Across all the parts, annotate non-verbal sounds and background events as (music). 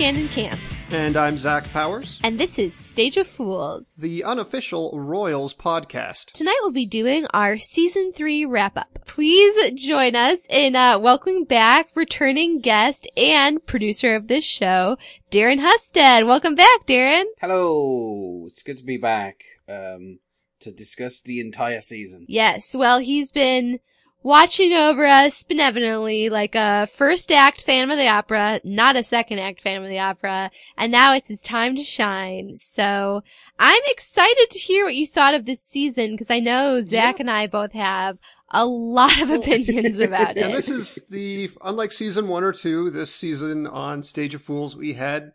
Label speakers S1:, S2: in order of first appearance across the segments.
S1: I'm Shannon Camp,
S2: And I'm Zach Powers,
S1: and this is Stage of Fools.
S2: the unofficial Royals podcast.
S1: Tonight we'll be doing our season three wrap up. Please join us in uh, welcoming back returning guest and producer of this show, Darren Husted. Welcome back, Darren.
S3: Hello, it's good to be back um, to discuss the entire season.
S1: Yes, well, he's been watching over us benevolently like a first act Phantom of the Opera, not a second act Phantom of the Opera, and now it's his time to shine. So I'm excited to hear what you thought of this season because I know Zach and I both have a lot of opinions (laughs) about it.
S2: And this is the, unlike season one or two, this season on Stage of Fools, we had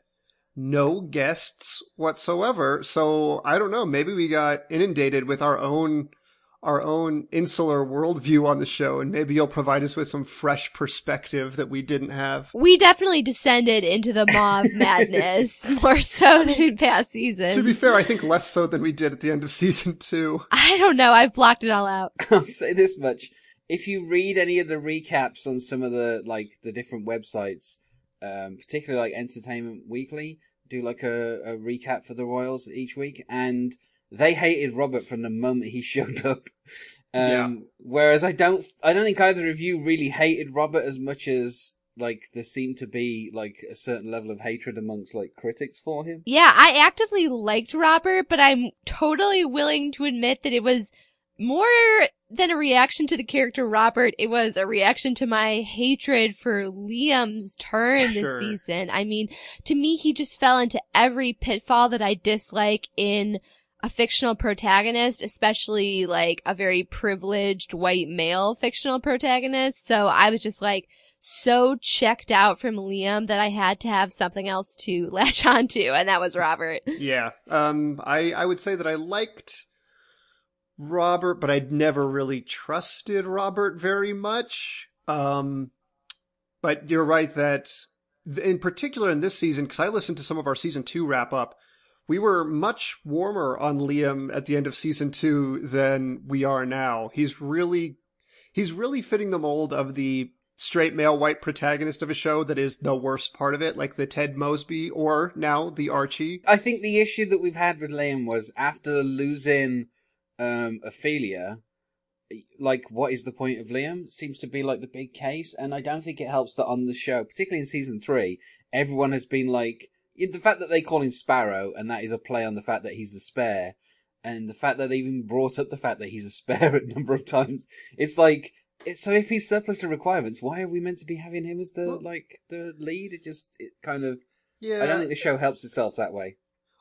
S2: no guests whatsoever. So I don't know, maybe we got inundated with our own, our own insular worldview on the show, and maybe you'll provide us with some fresh perspective that we didn't have.
S1: we definitely descended into the mob (laughs) madness more so than in past seasons.
S2: To be fair, I think less so than we did at the end of season two.
S1: I don't know. I've blocked it all out. (laughs)
S3: I'll say this much: if you read any of the recaps on some of the like the different websites, um, particularly like Entertainment Weekly, do like a, a recap for the Royals each week, and they hated Robert from the moment he (laughs) showed up. Um,
S2: Yeah.
S3: Whereas I don't, I don't think either of you really hated Robert as much as like there seemed to be like a certain level of hatred amongst like critics for him.
S1: Yeah, I actively liked Robert, but I'm totally willing to admit that it was more than a reaction to the character Robert. It was a reaction to my hatred for Liam's turn this season. I mean, to me, he just fell into every pitfall that I dislike in a fictional protagonist, especially like a very privileged white male fictional protagonist. So I was just like, so checked out from Liam that I had to have something else to (laughs) latch onto, and that was Robert.
S2: Yeah. Um, I, I would say that I liked Robert, but I'd never really trusted Robert very much. Um, but you're right that in particular in this season, because I listened to some of our season two wrap up, we were much warmer on Liam at the end of season two than we are now. He's really, he's really fitting the mold of the straight male white protagonist of a show that is the worst part of it, like the Ted Mosby or now the Archie.
S3: I think the issue that we've had with Liam was after losing um, Ophelia, like, what is the point of Liam? Seems to be like the big case, and I don't think it helps that on the show, particularly in season three, everyone has been like, the fact that they call him Sparrow, and that is a play on the fact that he's the spare, and the fact that they even brought up the fact that he's a (laughs) spare a number of times, it's like, it's, so if he's surplus to requirements, why are we meant to be having him as the,
S2: Well-
S3: like, the lead? It just, it kind of,
S2: Yeah.
S3: I don't think the show helps itself that way.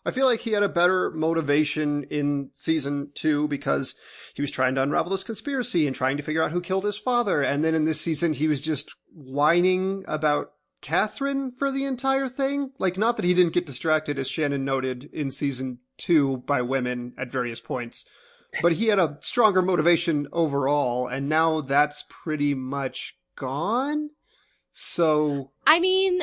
S2: I feel like he had a better motivation in season two because he was trying to unravel this conspiracy and trying to figure out who killed his father. And then in this season, he was just whining about Catherine for the entire thing. Like, not that he didn't get distracted, as Shannon noted in season two by women at various points, but he had a stronger motivation overall. And now that's pretty much gone. So,
S1: I mean,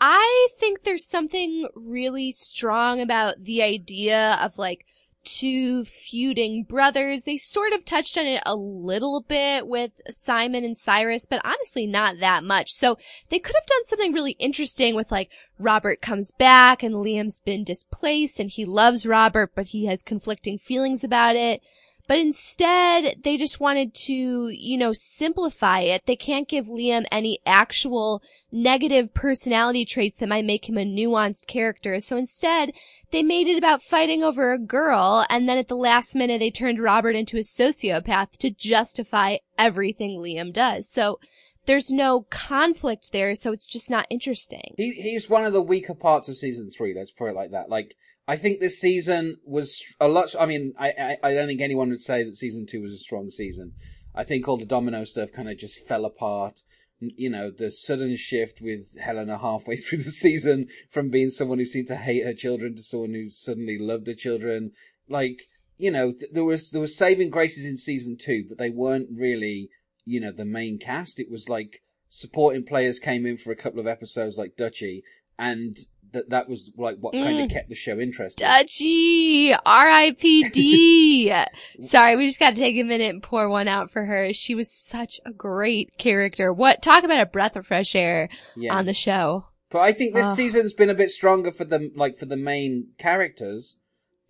S1: I think there's something really strong about the idea of like two feuding brothers. They sort of touched on it a little bit with Simon and Cyrus, but honestly not that much. So they could have done something really interesting with like Robert comes back and Liam's been displaced and he loves Robert, but he has conflicting feelings about it. But instead, they just wanted to, you know, simplify it. They can't give Liam any actual negative personality traits that might make him a nuanced character. So instead, they made it about fighting over a girl, and then at the last minute, they turned Robert into a sociopath to justify everything Liam does. So there's no conflict there, so it's just not interesting.
S3: He he's one of the weaker parts of season three. Let's put it like that. Like I think this season was a lot. I mean, I I, I don't think anyone would say that season two was a strong season. I think all the domino stuff kind of just fell apart. You know, the sudden shift with Helena halfway (laughs) through the season from being someone who seemed to hate her children to someone who suddenly loved her children. Like, you know, th- there was there was saving graces in season two, but they weren't really, you know, the main cast. It was like supporting players came in for a couple of episodes, like Dutchy, and that that was like what kind of
S1: Mm.
S3: kept the show interesting.
S1: Dutchy, R.I.P.D. (laughs) Sorry, we just got to take a minute and pour one out for her. She was such a great character. What, talk about a breath of fresh air
S3: yeah.
S1: on the show.
S3: But I think this
S1: Ugh.
S3: season's been a bit stronger for the like for the main characters,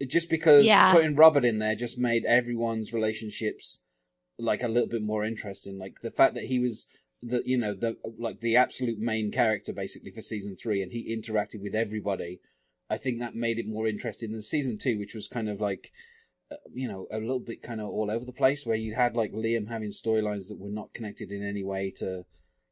S3: just because
S1: Yeah.
S3: putting Robert in there just made everyone's relationships like a little bit more interesting. Like the fact that he was the you know the like the absolute main character basically for season three, and he interacted with everybody. I think that made it more interesting than season two, which was kind of like uh, you know a little bit kind of all over the place, where you had like Liam having storylines that were not connected in any way to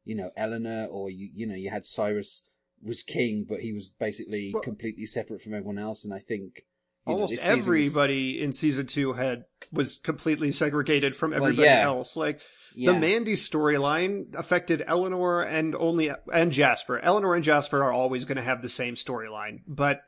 S3: you know Eleanor, or you you know you had Cyrus was king, but he was basically
S2: Well-
S3: completely separate from everyone else. And I think know,
S2: Almost
S3: was-
S2: everybody in season two had was completely segregated from
S3: Well,
S2: everybody
S3: yeah.
S2: else. Like
S3: yeah.
S2: the Mandy storyline affected Eleanor and only and Jasper. Eleanor and Jasper are always going to have the same storyline, but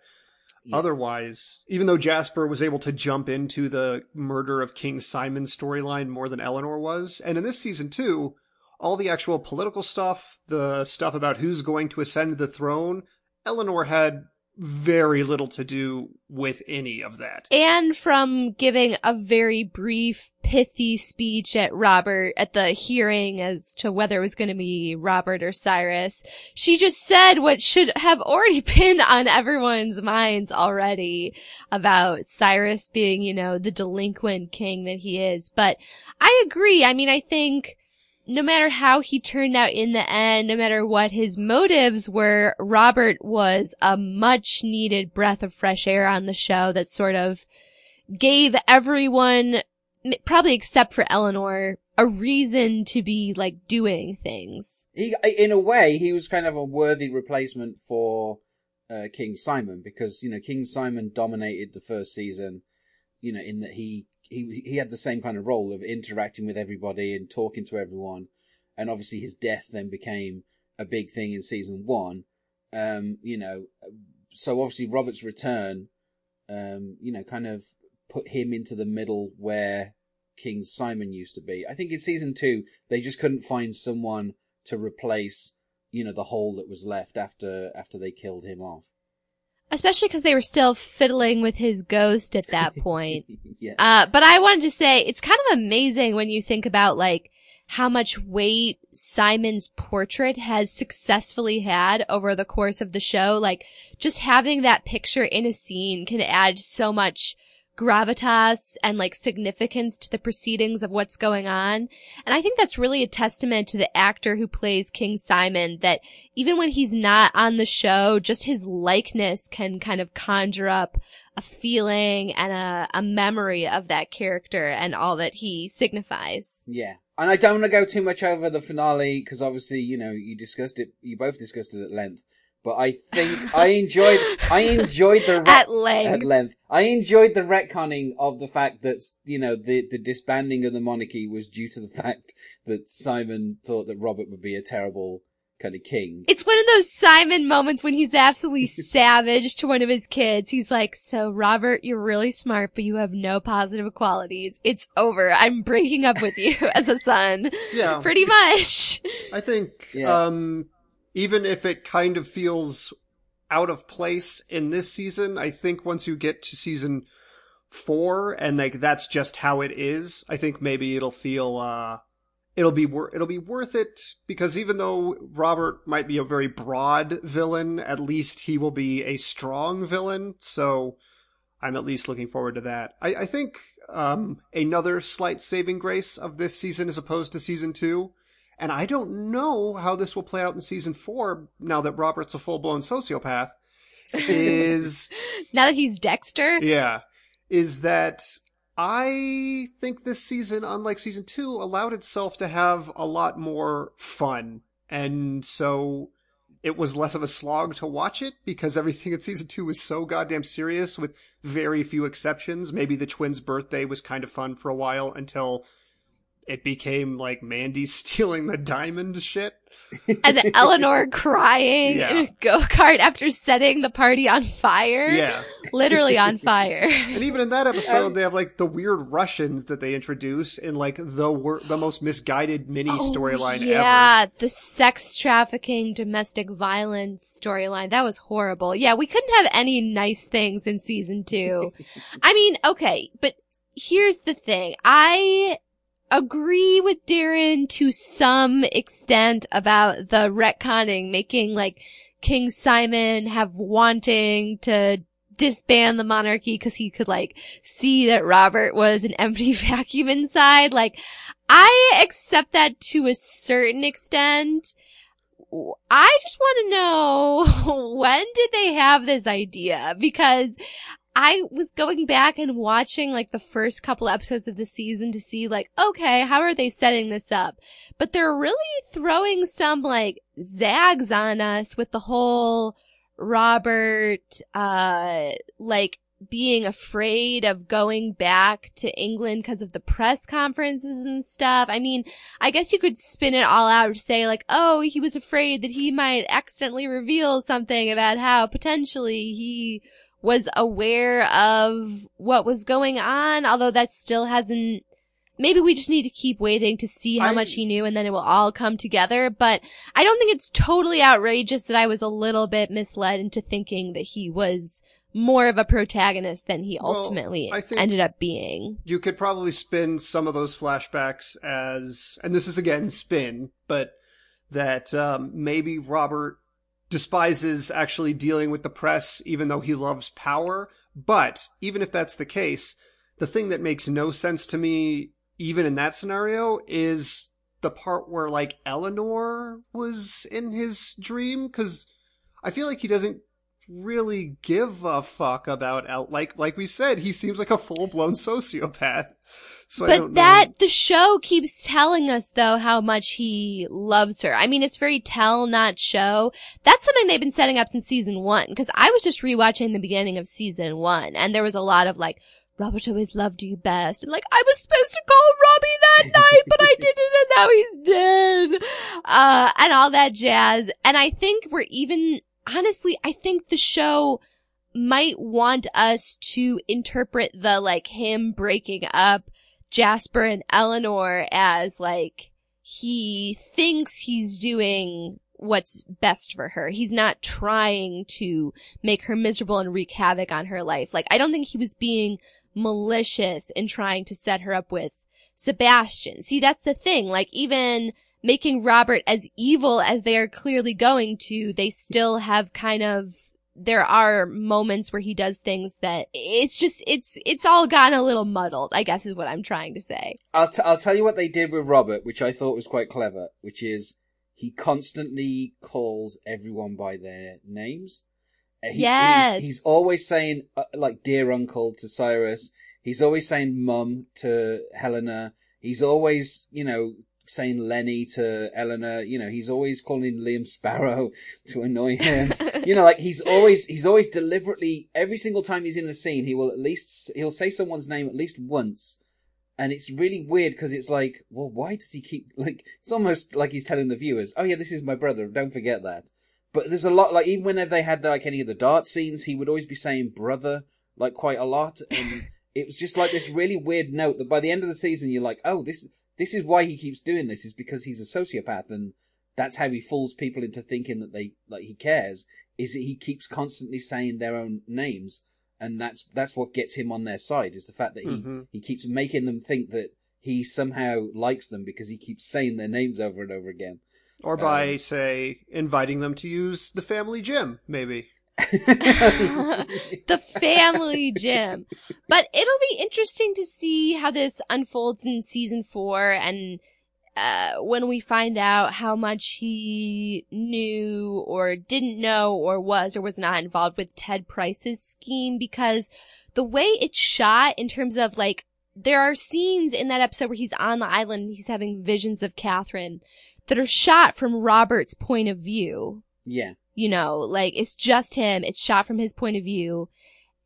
S3: Yeah.
S2: otherwise, even though Jasper was able to jump into the murder of King Simon storyline more than Eleanor was, and in this season too, all the actual political stuff, the stuff about who's going to ascend the throne, Eleanor had very little to do with any of that.
S1: And from giving a very brief, pithy speech at Robert at the hearing as to whether it was going to be Robert or Cyrus, she just said what should have already (laughs) been on everyone's minds already about Cyrus being, you know, the delinquent king that he is. But I agree. I mean, I think no matter how he turned out in the end, no matter what his motives were, Robert was a much needed breath of fresh air on the show that sort of gave everyone, probably except for Eleanor, a reason to be like doing things.
S3: he in a way he was kind of a worthy replacement for uh, King Simon because you know King Simon dominated the first season you know in that he he he had the same kind of role of interacting with everybody and talking to everyone and obviously his death then became a big thing in season 1 um you know so obviously Robert's return um you know kind of put him into the middle where King Simon used to be. I think in season two, they just couldn't find someone to replace, you know, the hole that was left after, after they killed him off.
S1: Especially because they were still fiddling with his ghost at that (laughs) point. (laughs)
S3: yeah.
S1: Uh, but I wanted to say it's kind of amazing when you think about like how much weight Simon's portrait has successfully had over the course of the show. Like just having that picture in a scene can add so much gravitas and like significance to the proceedings of what's going on. And I think that's really a testament to the actor who plays King Simon that even when he's not on the show, just his likeness can kind of conjure up a feeling and a, a memory of that character and all that he signifies.
S3: Yeah. And I don't want to go too much over the finale because obviously, you know, you discussed it, you both discussed it at length. But I think I enjoyed, I enjoyed the (laughs) re-
S1: At length.
S3: at length. I enjoyed the retconning of the fact that you know the the disbanding of the monarchy was due to the (laughs) fact that Simon thought that Robert would be a terrible kind of king.
S1: It's one of those Simon moments when he's absolutely (laughs) savage to one of his kids. He's like, so Robert, you're really smart, but you have no positive qualities. It's over. I'm breaking up with you as a son.
S2: Yeah.
S1: Pretty much.
S2: I think
S3: Yeah.
S2: um even if it kind of feels out of place in this season, I think once you get to season 4 and like that's just how it is, I think maybe it'll feel uh it'll be wor- it'll be worth it because even though Robert might be a very broad villain, at least he will be a strong villain, so I'm at least looking forward to that. I, I think um, another slight saving grace of this season as opposed to season two, and I don't know how this will play out in season four now that Robert's a full blown sociopath, is (laughs)
S1: now that he's Dexter.
S2: yeah, is that I think this season, unlike season two, allowed itself to have a lot more fun. And so it was less of a slog to watch it because everything in season two was so goddamn serious with very few exceptions. Maybe the twins' birthday was kind of fun for a while until it became like Mandy (laughs) stealing the diamond shit. (laughs)
S1: and Eleanor crying
S2: Yeah.
S1: in a go-kart after setting the party on fire.
S2: Yeah.
S1: Literally on (laughs) fire.
S2: And even in that episode, um, they have like the weird Russians that they introduce in like the wor- the most misguided mini oh, storyline ever.
S1: Oh, yeah, the sex trafficking, domestic violence storyline. That was horrible. Yeah, we couldn't have any nice things in season two. I mean, okay, but here's the thing. I agree with Darren to some extent about the retconning, making like King Simon have wanting to disband the monarchy because he could like see that Robert was an (laughs) empty vacuum inside. Like, I accept that to a certain extent. I just want to know (laughs) when did they have this idea? Because I was going back and watching like the first couple episodes of the season to see like, okay, how are they setting this up? But they're really throwing some like zags on us with the whole Robert, uh, like being afraid of going back to England because of the press conferences and stuff. I mean, I guess you could spin it all out to say like, oh, he was afraid that he might accidentally reveal something about how potentially he was aware of what was going on, although that still hasn't maybe we just need to keep waiting to see how
S2: I-
S1: much he knew and then it will all come together. But I don't think it's totally outrageous that I was a little bit misled into thinking that he was more of a protagonist than he
S2: Well,
S1: ultimately
S2: I think-
S1: ended up being.
S2: you could probably spin some of those flashbacks as, and this is again spin, but that um, maybe Robert despises actually dealing with the press, even though he loves power. But even if that's the case, the thing that makes no sense to me, even in that scenario, is the part where like Eleanor was in his dream, because I feel like he doesn't really give a fuck about El- like like we said he seems like a full-blown sociopath so
S1: But that, the show keeps telling us though how much he loves her. I mean, it's very tell, not show. That's something they've been setting up since season one. Cause I was just rewatching the beginning of season one and there was a lot of like, Robert always loved you best. And like, I was supposed to call Robbie that (laughs) night, but I didn't and now he's dead. Uh, and all that jazz. And I think we're even, honestly, I think the show might want us to interpret the like him breaking up Jasper and Eleanor as like he thinks he's doing what's best for her. He's not trying to make her miserable and wreak havoc on her life. Like I don't think he was being malicious in trying to set her up with Sebastian. See, that's the thing. Like even making Robert as evil as they are clearly going to, they still have kind of there are moments where he does things that it's just it's it's all gotten a little muddled. I guess is what I'm trying to say.
S3: I'll, t- I'll tell you what they did with Robert, which I thought was quite clever, which is he constantly calls everyone by their names. Uh, he-
S1: Yes.
S3: He's, he's always saying, uh, like, dear uncle to Cyrus. He's always saying mum to Helena. He's always, you know, saying Lenny to Eleanor. You know, he's always calling Liam Sparrow (laughs) to annoy him. (laughs) you know, like he's always, he's always deliberately, every single time he's in the scene, he will at least, he'll say someone's name at least once. And it's really weird because it's like, well, why does he keep, like, it's almost like he's telling the viewers, oh yeah, this is my brother, don't forget that. But there's a lot, like, even whenever they had, like, any of the dart scenes, he would always be saying brother, like, quite a lot. And (laughs) it was just like this really weird note that by the end of the season, you're like, oh, this, this is why he keeps doing this, is because he's a sociopath and that's how he fools people into thinking that they, like, he cares, is that he keeps constantly saying their own names. And that's, that's what gets him on their side, is the fact that he,
S2: Mhm.
S3: he keeps making them think that he somehow likes them because he keeps saying their names over and over again.
S2: or by
S3: um,
S2: say inviting them to use the family gym maybe (laughs)
S1: the family gym. But it'll be interesting to see how this unfolds in season four and uh, when we find out how much he knew or didn't know or was or was not involved with Ted Pryce's scheme because the way it's shot in terms of like there are scenes in that episode where he's on the island and he's having visions of Catherine that are shot from Robert's point of view
S3: Yeah.
S1: You know, like it's just him. It's shot from his point of view.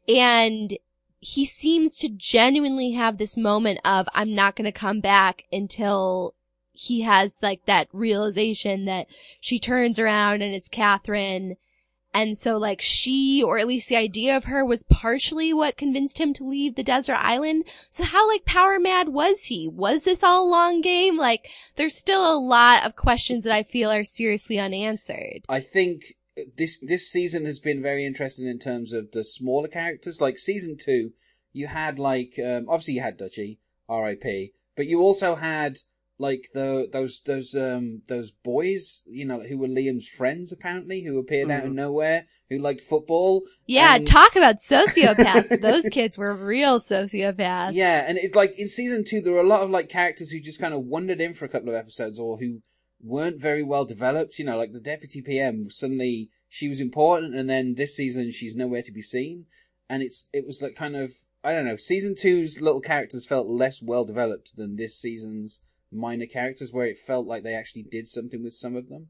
S1: And he seems to genuinely have this moment of, I'm not going to come back until he has like that realization that she turns around and it's Catherine. And so like she, or at least the idea of her was partially what convinced him to leave the desert island. So how like power mad was he? Was this all a long game? Like there's still a lot of questions that I feel are seriously unanswered.
S3: I think this this season has been very interesting in terms of the smaller characters. Like season two, you had like um, obviously you had Dutchy, R.I.P. but you also had like the those those um those boys, you know, who were Liam's friends apparently, who appeared out of
S2: Mhm.
S3: nowhere, who liked football.
S1: Yeah,
S3: And-
S1: talk about sociopaths. Those kids were real sociopaths.
S3: Yeah, and it's like in season two, there were a lot of like characters who just kind of wandered in for a couple of episodes, or who weren't very well developed. You know, like the deputy PM. Suddenly, she was important, and then this season, she's nowhere to be seen. And it's it was like kind of I don't know. Season two's little characters felt less well developed than this season's minor characters, where it felt like they actually did something with some of them.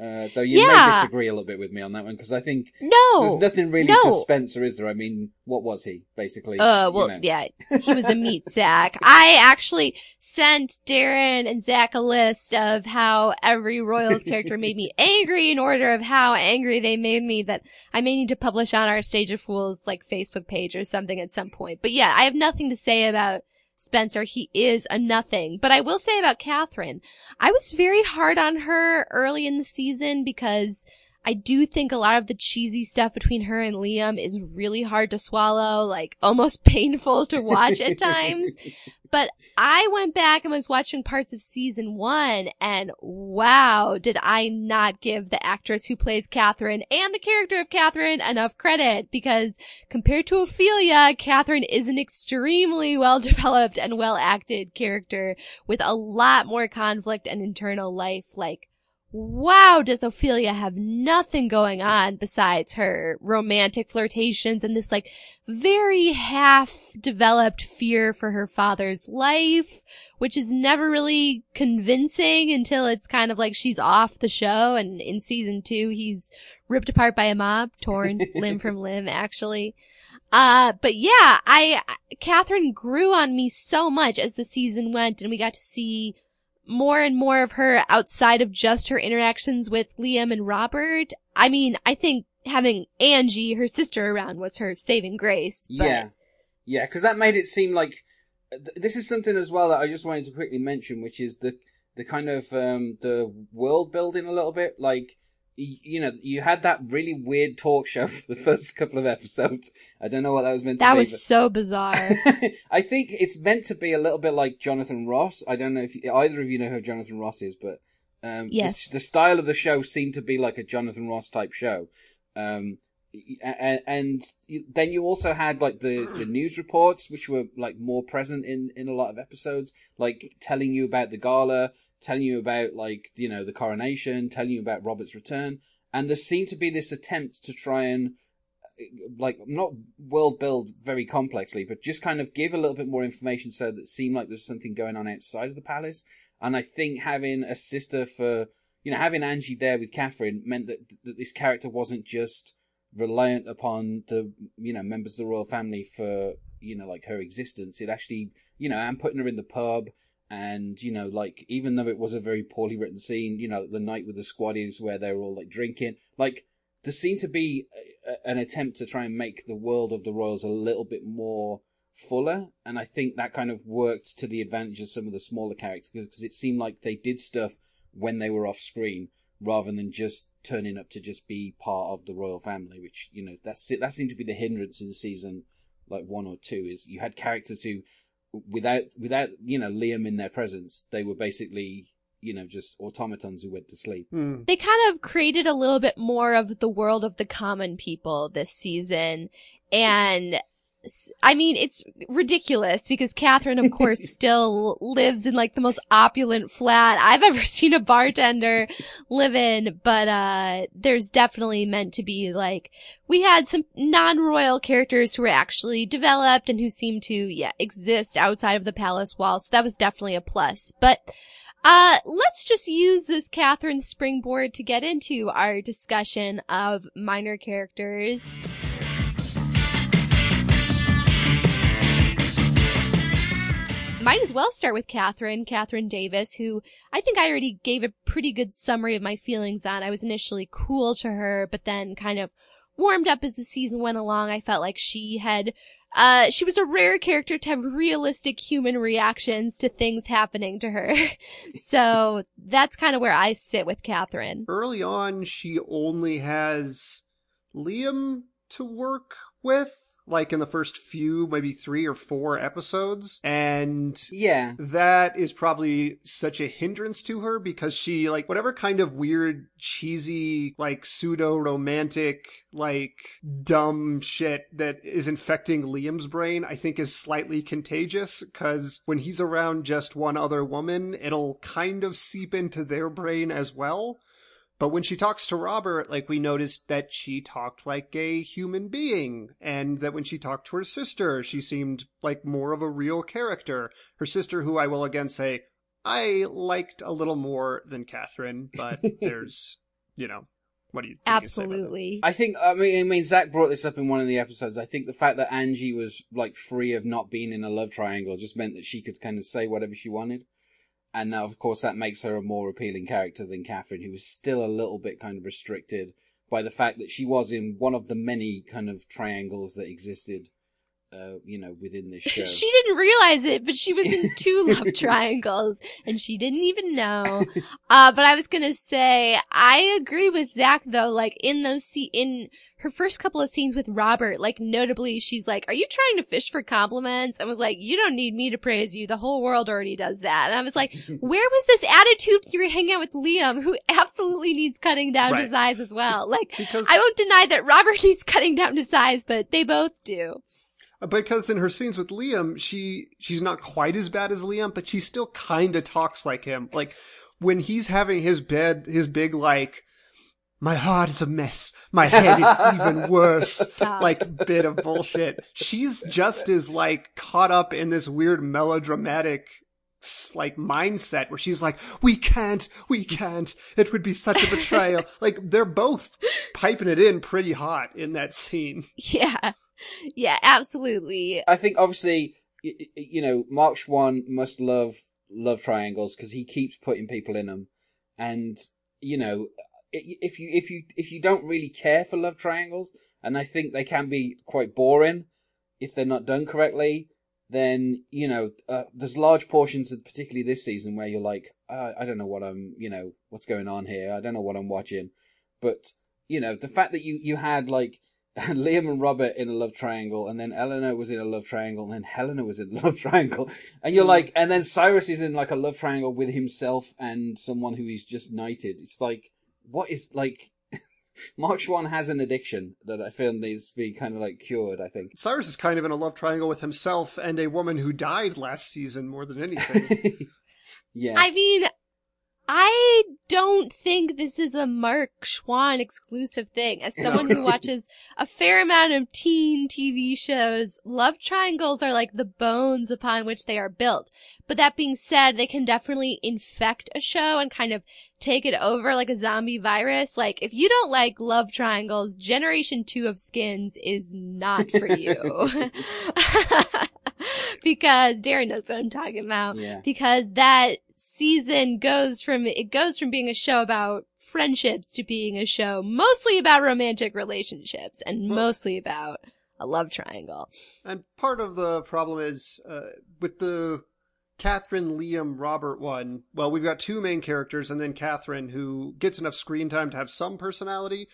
S3: Uh, though you may disagree a little bit with me on that one because I think
S1: No.
S3: there's nothing really
S1: no.
S3: to Spencer, is there? I mean, what was he basically?
S1: Uh,
S3: You
S1: well,
S3: know.
S1: yeah, (laughs) he was a meat sack. I actually sent Darren and Zach a list of how every Royals character made me (laughs) angry in order of how angry they made me that I may need to publish on our Stage of Fools, like, Facebook page or something at some point. But yeah, I have nothing to say about Spencer. He is a nothing. But I will say about Catherine, I was very hard on her early in the season because I do think a lot of the cheesy stuff between her and Liam is really hard to swallow, like almost (laughs) painful to watch at times. (laughs) But I went back and was watching parts of season one and wow, did I not give the actress who plays Catherine and the character of Catherine enough credit because compared to Ophelia, Catherine is an extremely well developed and well acted character with a lot more conflict and internal life. Like, wow, does Ophelia have nothing going on besides her romantic flirtations and this like very half developed fear for her father's life, which is never really convincing until it's kind of like she's off the show. And in season two, he's ripped apart by a mob, torn (laughs) limb from limb, actually. Uh, but yeah, I, Catherine grew on me so much as the season went and we got to see more and more of her outside of just her interactions with Liam and Robert. I mean, I think having Angie, her sister, around was her saving grace. But
S3: Yeah, yeah, because that made it seem like th- this is something as well that I just wanted to quickly mention, which is the the kind of um, the world building a little bit. Like you know, you had that really weird talk show for the first couple of episodes. I don't know what that was meant to
S1: that
S3: be.
S1: That was so bizarre. (laughs)
S3: I think it's meant to be a little bit like Jonathan Ross. I don't know if you, either of you know who Jonathan Ross is, but um,
S1: Yes.
S3: the, the style of the show seemed to be like a Jonathan Ross type show. Um, and, and then you also had like the, the news reports, which were like more present in, in a lot of episodes, like telling you about the gala, telling you about like, you know, the coronation, telling you about Robert's return. And there seemed to be this attempt to try and uh, like not world build very complexly, but just kind of give a little bit more information so that it seemed like there's something going on outside of the palace. And I think having a sister for, you know, having Angie there with Catherine meant that, that this character wasn't just reliant upon the, you know, members of the royal family for, you know, like her existence. It actually, you know, and putting her in the pub and, you know, like, even though it was a very poorly written scene, you know, the night with the squaddies where they were all like drinking, like, there seemed to be a, an attempt to try and make the world of the royals a little bit more fuller, and I think that kind of worked to the advantage of some of the smaller characters because it seemed like they did stuff when they were off screen rather than just turning up to just be part of the royal family, which you know that's that seemed to be the hindrance in season like one or two is you had characters who without without you know Liam in their presence they were basically you know just automatons who went to sleep.
S2: Hmm.
S1: they kind of created a little bit more of the world of the common people this season. And s- I mean, it's ridiculous because Catherine, of course, (laughs) still lives in like the most opulent flat I've (laughs) ever seen a bartender live in. But, uh, there's definitely meant to be like, we had some non-royal characters who were actually developed and who seemed to, yeah, exist outside of the palace walls. So that was definitely a plus. But, uh, let's just use this Catherine springboard to get into our discussion of minor characters. Might as well start with Catherine, Catherine Davis, who I think I already gave a pretty good summary of my feelings on. I was initially cool to her, but then kind of warmed up as the season went along. I felt like she had uh, she was a rare character to have realistic human reactions to things happening to her. (laughs) so that's kind of where I sit with Catherine.
S2: Early on, she only has Liam to work with. Like in the first few, maybe three or four episodes. And
S3: Yeah.
S2: that is probably such a hindrance to her because she like whatever kind of weird cheesy like pseudo romantic like dumb shit that is infecting Liam's brain I think is slightly contagious cuz when he's around just one other woman it'll kind of seep into their brain as well but when she talks to Robert, like we noticed that she talked like a human being, and that when she talked to her sister, she seemed like more of a real character. Her sister, who I will again say, I liked a little more than Catherine, but (laughs) there's, you know, what do you what do you say about that?
S1: Absolutely.
S3: I think I mean I mean Zach brought this up in one of the episodes. I think the fact that Angie was like free of not being in a love triangle just meant that she could kind of say whatever she wanted. And now of course that makes her a more appealing character than Catherine, who was still a little bit kind of restricted by the fact that she was in one of the many kind of triangles that existed uh, you know, within this (laughs) show.
S1: She didn't realize it, but she was in (laughs) two love triangles and she didn't even know. (laughs) Uh, but I was gonna say, I agree with Zach though, like in those, se- in her first couple of scenes with Robert, like notably, she's like, are you trying to fish for compliments? I was like, you don't need me to praise you. The whole world already does that. And I was like, where was this attitude you were hanging out with Liam, who absolutely needs cutting down to size as well? Like,
S2: Because
S1: I won't deny that Robert needs cutting down to size, but they both do.
S2: Because in her scenes with Liam, she she's not quite as bad as Liam, but she still kind of talks like him. Like when he's having his bed, his big like, my heart is a mess, my head is (laughs) even worse, like bit of bullshit. She's just as like caught up in this weird melodramatic like mindset where she's like, we can't, we can't, it would be such a betrayal. (laughs) like they're both piping it in pretty hot in that scene.
S1: Yeah. (laughs) Yeah, absolutely.
S3: I think obviously, y- y- you know, Mark Schwahn must love love triangles because he keeps putting people in them, and you know, if you if you if you don't really care for love triangles, and I think they can be quite boring if they're not done correctly, then you know, uh, there's large portions of particularly this season where you're like, uh, I don't know what I'm, you know, what's going on here. I don't know what I'm watching, but you know, the fact that you you had like. (laughs) Liam and Robert in a love triangle, and then Eleanor was in a love triangle, and then Helena was in a (laughs) love triangle, and you're like, and then Cyrus is in like a love triangle with himself and someone who he's just knighted. It's like, what is like? (laughs) Mark Schwahn has an addiction that I feel needs to be kind of like cured. I think.
S2: Cyrus is kind of in a love triangle with himself and a woman who died last season more than anything.
S3: yeah.
S1: I mean, I don't think this is a Mark Schwahn exclusive thing. As someone who watches a fair amount of teen TV shows, love triangles are like the bones upon which they are built. But that being said, they can definitely infect a show and kind of take it over like a zombie virus. Like, if you don't like love triangles, Generation 2 of Skins is not for (laughs) you. (laughs) because Darren knows what I'm talking about
S3: yeah.
S1: because that season goes from it goes from being a show about friendships to being a show mostly about romantic relationships and
S2: Well-
S1: mostly about a love triangle.
S2: and part of the problem is uh, with the Catherine, Liam, Robert one. Well, we've got two main characters, and then Catherine, who gets enough screen time to have some personality.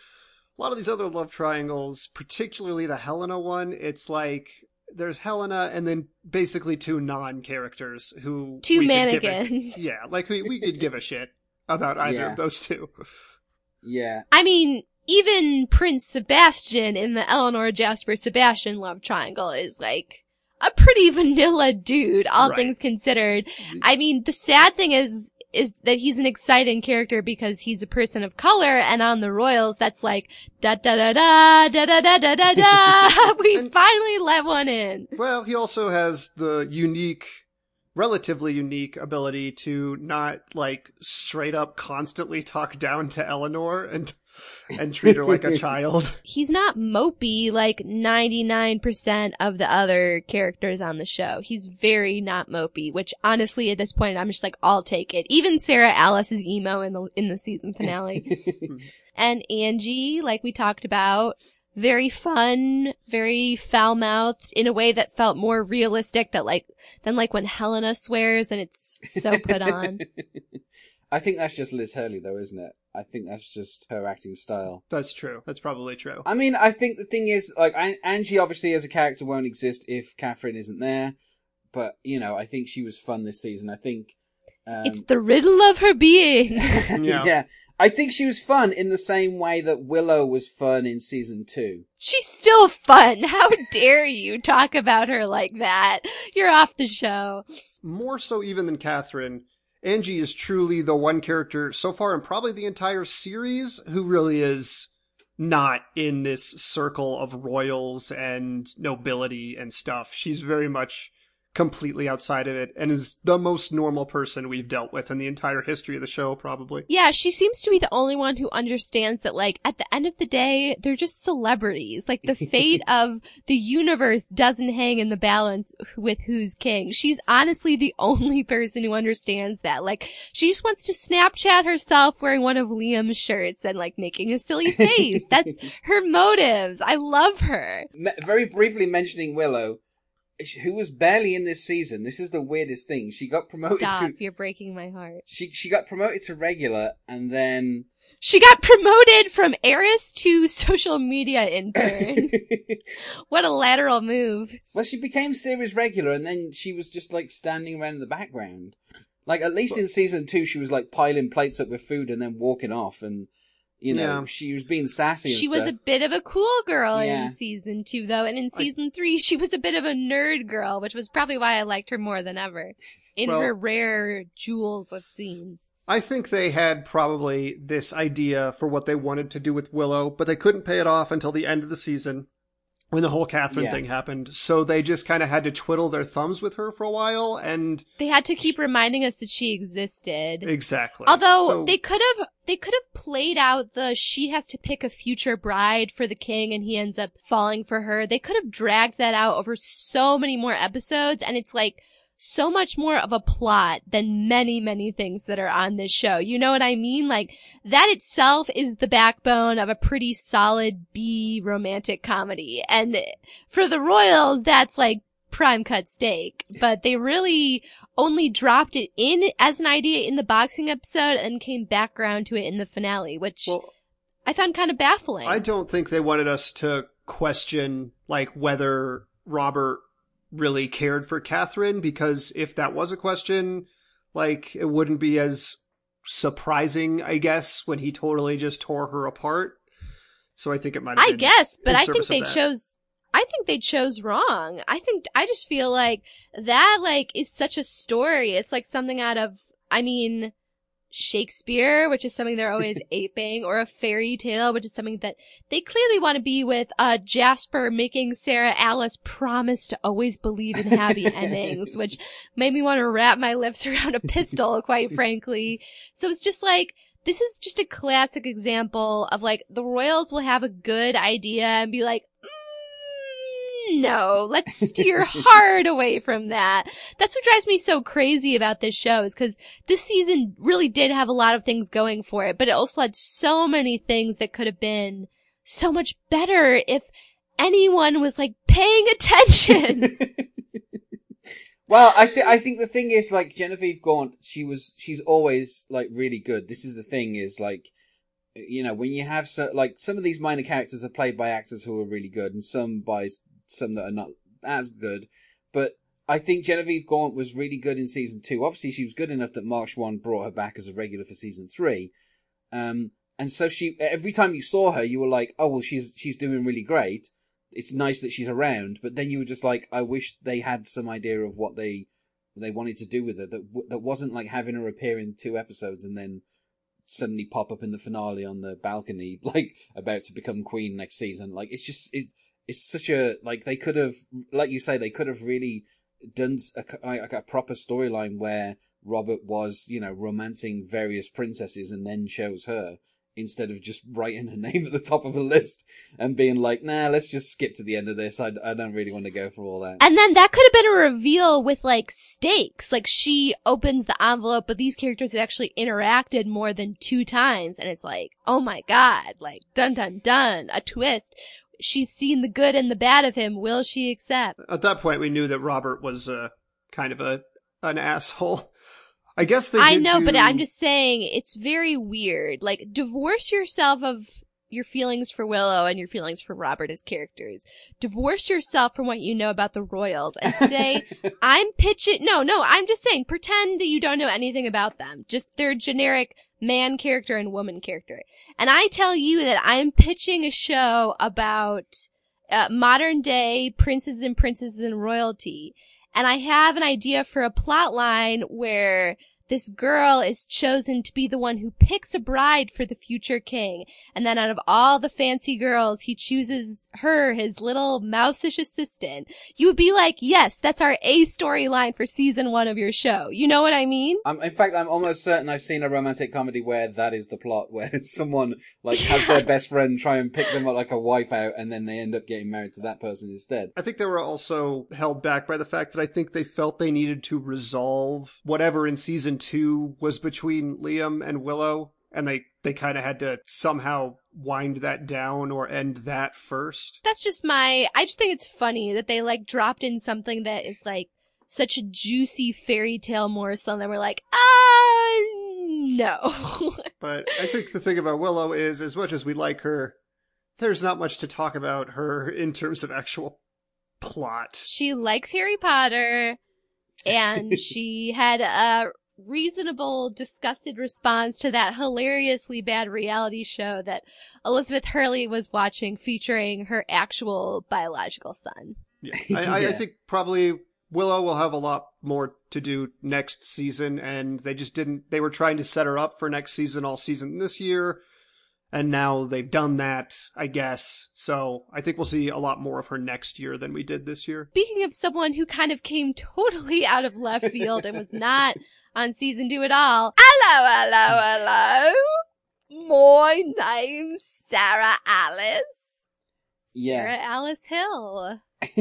S2: A lot of these other love triangles, particularly the Helena one, it's like there's Helena and then basically two non-characters who
S1: Two
S2: we could give a-
S1: mannequins. (laughs)
S2: yeah, like we, we could give a shit about either
S3: Yeah.
S2: of those two.
S3: Yeah.
S1: I mean, even Prince Sebastian in the Eleanor Jasper Sebastian love triangle is like a pretty (laughs) vanilla dude, all
S2: Right.
S1: things considered. Mm-hmm. I mean, the sad thing is, is that he's an exciting character because he's a person of color and on the Royals, that's like, da da da da, da da da da da da. (laughs) (laughs) we
S2: And-
S1: finally let one in.
S2: Well, he also has the unique, relatively unique ability to not like straight up constantly talk down to Eleanor and (laughs) and treat her like a (laughs) child.
S1: He's not mopey like 99% of the other characters on the show. He's very not mopey, which honestly at this point I'm just like, I'll take it. Even Sarah Alice is emo in the, in the season finale. (laughs) and Angie, like we talked about, very fun, very foul-mouthed in a way that felt more realistic that like, than like when Helena swears and it's so put on.
S3: I think that's just Liz Hurley, though, isn't it? I think that's just her acting style.
S2: That's true. That's probably true.
S3: I mean, I think the thing is, like, Angie obviously as a character won't exist if Catherine isn't there, but you know, I think she was fun this season. I think
S1: um, it's the riddle of her being. (laughs) (laughs)
S3: yeah. yeah. I think she was fun in the same way that Willow was fun in season two.
S1: She's still fun. How dare you talk about her like that? You're off the show.
S2: More so even than Catherine, Angie is truly the one character so far in probably the entire series who really is not in this circle of royals and nobility and stuff. She's very much completely outside of it and is the most normal person we've dealt with in the entire history of the show, probably.
S1: Yeah, she seems to be the only one who understands that, like, at the end of the day, they're just celebrities. Like, the (laughs) fate of the universe doesn't hang in the balance with who's king. She's honestly the (laughs) only person who understands that. Like, she just wants to Snapchat herself wearing one of Liam's shirts and, like, making a silly face. (laughs) That's her motives. I love her.
S3: Very briefly mentioning Willow, who was barely in this season. This is the weirdest thing. She got promoted
S1: Stop,
S3: to.
S1: You're breaking my heart.
S3: She she got promoted to regular, and then
S1: she got promoted from heiress to social media intern. (laughs) what a lateral move.
S3: Well, she became series regular, and then she was just like standing around in the background. Like at least in season two, she was like piling plates up with food and then walking off, and you know, yeah. she was being sassy.
S1: she
S3: stuff.
S1: was a bit of a cool girl yeah. in season two, though, and in season I... three, she was a bit of a nerd girl, which was probably why I liked her more than ever in well, her rare jewels of scenes.
S2: I think they had probably this idea for what they wanted to do with Willow, but they couldn't pay it off until the end of the season when the whole Catherine yeah. thing happened. So they just kind of had to twiddle their thumbs with her for a while and
S1: they had to keep reminding us that she existed.
S2: Exactly.
S1: Although so... they could have they could have played out the she has to pick a future bride for the king and he ends up falling for her. They could have dragged that out over so many more episodes and it's like so much more of a plot than many, many things that are on this show. You know what I mean? Like that itself is the backbone of a pretty solid B romantic comedy. And for the Royals, that's like prime cut steak, but they really only dropped it in as an idea in the boxing episode and came back around to it in the finale, which well, I found kind of baffling.
S2: I don't think they wanted us to question like whether Robert really cared for Catherine because if that was a question, like it wouldn't be as surprising, I guess, when he totally just tore her apart. So I think it might. I
S1: guess, but I think they chose. I think they chose wrong. I think I just feel like that like is such a story. It's like something out of. I mean, Shakespeare, which is something they're always (laughs) aping, or a fairy tale, which is something that they clearly want to be with, uh, Jasper making Sarah Alice promise to always believe in happy (laughs) endings, which made me want to wrap my lips (laughs) around a pistol, quite frankly. So it's just like, this is just a classic example of like, the royals will have a good idea and be like, no, let's (laughs) steer hard away from that. That's what drives me so crazy about this show is because this season really did have a lot of things going for it, but it also had so many things that could have been so much better if anyone was like paying attention. (laughs)
S3: well, I think I think the thing is like Genevieve Gaunt, she was she's always like really good. This is the thing is like you know when you have so, like some of these minor characters are played by actors who are really good and some by some that are not as good. But I think Genevieve Gaunt was really good in season two. Obviously, she was good enough that Mark Schwahn brought her back as a regular for season three. Um, and so she, every time you saw her, you were like, oh, well, she's, she's doing really great. It's nice that she's around. But then you were just like, I wish they had some idea of what they, they wanted to do with her. That, that wasn't like having her appear in two episodes and then suddenly pop up in the finale on the balcony, (laughs) like about to become queen next season. Like, it's just, it, it's such a like they could have like you say they could have really done a, like a proper storyline where Robert was you know romancing various princesses and then chose her instead of just writing her (laughs) name at the top of a list and being like, nah, let's just skip to the end of this. I, I don't really want to go for all that.
S1: And then that could have been a reveal with like stakes. Like she opens the envelope, but these characters have actually interacted more than two times. And it's like, oh my God, like dun dun dun, a twist she's seen the good and the bad of him. Will she accept?
S2: At that point, we knew that Robert was uh, kind of a an asshole. I guess they.
S1: I know, but I'm just saying it's very weird. Like, divorce yourself of your feelings for Willow and your feelings for Robert as characters. Divorce yourself from what you know about the Royals and say, (laughs) I'm pitching, no, no, I'm just saying, pretend that you don't know anything about them. Just their generic man character and woman character. And I tell you that I'm pitching a show about uh, modern day princes and princesses and royalty. And I have an idea for a plot line where this girl is chosen to be the one who picks a bride for the future king. And then out of all the fancy girls, he chooses her, his little mouseish assistant. You would be like, yes, that's our A storyline for season one of your show. You know what I mean?
S3: I'm, in fact, I'm almost certain I've seen a romantic comedy where that is the plot, where (laughs) someone like has their best friend try and pick them up like a wife out, and then they end up getting married to that person instead.
S2: I think they were also held back by the fact that I think they felt they needed to resolve whatever in season two was between Liam and Willow, and they they kind of had to somehow wind that down or end that first.
S1: That's just my, I just think it's funny that they like dropped in something that is like such a juicy fairy tale morsel and then we're like, ah, no. (laughs)
S2: But I think the thing about Willow is, as much as we like her, there's not much to talk about her in terms of actual plot.
S1: she likes Harry Potter and (laughs) she had a reasonable disgusted response to that hilariously bad reality show that Elizabeth Hurley was watching featuring her actual biological son.
S2: Yeah, I, I, I think probably Willow will have a lot more to do next season, and they just didn't. They were trying to set her up for next season all season this year, and now they've done that, I guess. So I think we'll see a lot more of her next year than we did this year.
S1: Speaking of someone who kind of came totally out of left field and was not (laughs) on season two at all. Hello, hello, hello. My name's Sarah Alice.
S3: Yeah.
S1: Sarah Alice Hill. (laughs)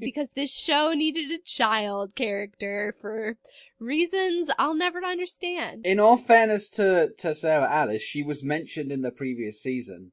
S1: Because this show needed a child character for reasons I'll never understand.
S3: In all fairness to, to Sarah Alice, she was mentioned in the previous season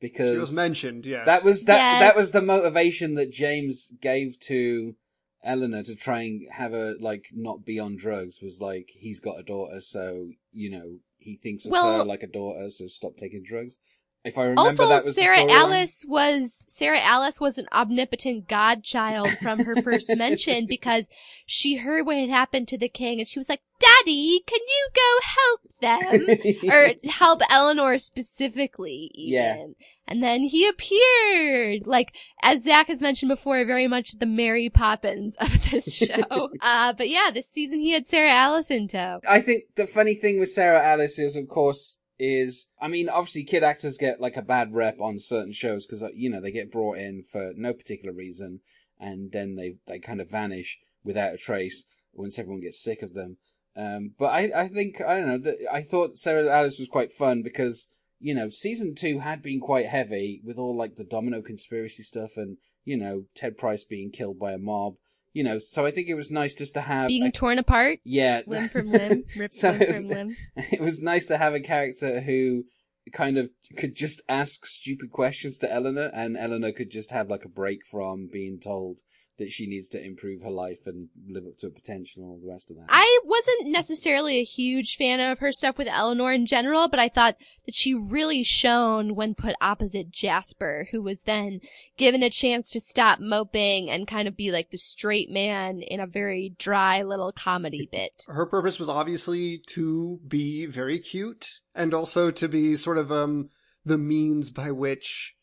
S3: because
S2: She was mentioned, yes.
S3: that was that that was the motivation that James gave to Eleanor to try and have her like not be on drugs was like he's got a daughter, so you know he thinks of
S1: Well-
S3: her like a daughter, so stop taking drugs. If I remember,
S1: Also,
S3: that was
S1: Sarah. Alice was Sarah Alice was an omnipotent godchild from her first (laughs) mention because she heard what had happened to the king and she was like, "Daddy, can you go help them (laughs) or help Eleanor specifically?" Even.
S3: Yeah.
S1: And then he appeared, like as Zach has mentioned before, very much the Mary Poppins of this (laughs) show. uh, but yeah, this season he had Sarah Alice in tow.
S3: I think the funny thing with Sarah Alice is, of course, is I mean, obviously, kid actors get like a bad rep on certain shows because you know they get brought in for no particular reason, and then they they kind of vanish without a trace once everyone gets sick of them. Um, but I I think I don't know. I thought Sarah Alice was quite fun because you know season two had been quite heavy with all like the domino conspiracy stuff and you know Ted Pryce being killed by a mob. You know, so I think it was nice just to have
S1: Being
S3: a-
S1: torn apart,
S3: yeah (laughs)
S1: limb from limb, (laughs) rip
S3: So
S1: limb
S3: was-
S1: from limb. (laughs)
S3: it was nice to have a character who kind of could just ask stupid questions to Eleanor, and Eleanor could just have like a break from being told that she needs to improve her life and live up to her potential and all the rest of that.
S1: I wasn't necessarily a huge fan of her stuff with Eleanor in general, but I thought that she really shone when put opposite Jasper, who was then given a chance to stop moping and kind of be like the straight man in a very dry little comedy bit.
S2: her purpose was obviously to be very cute and also to be sort of um the means by which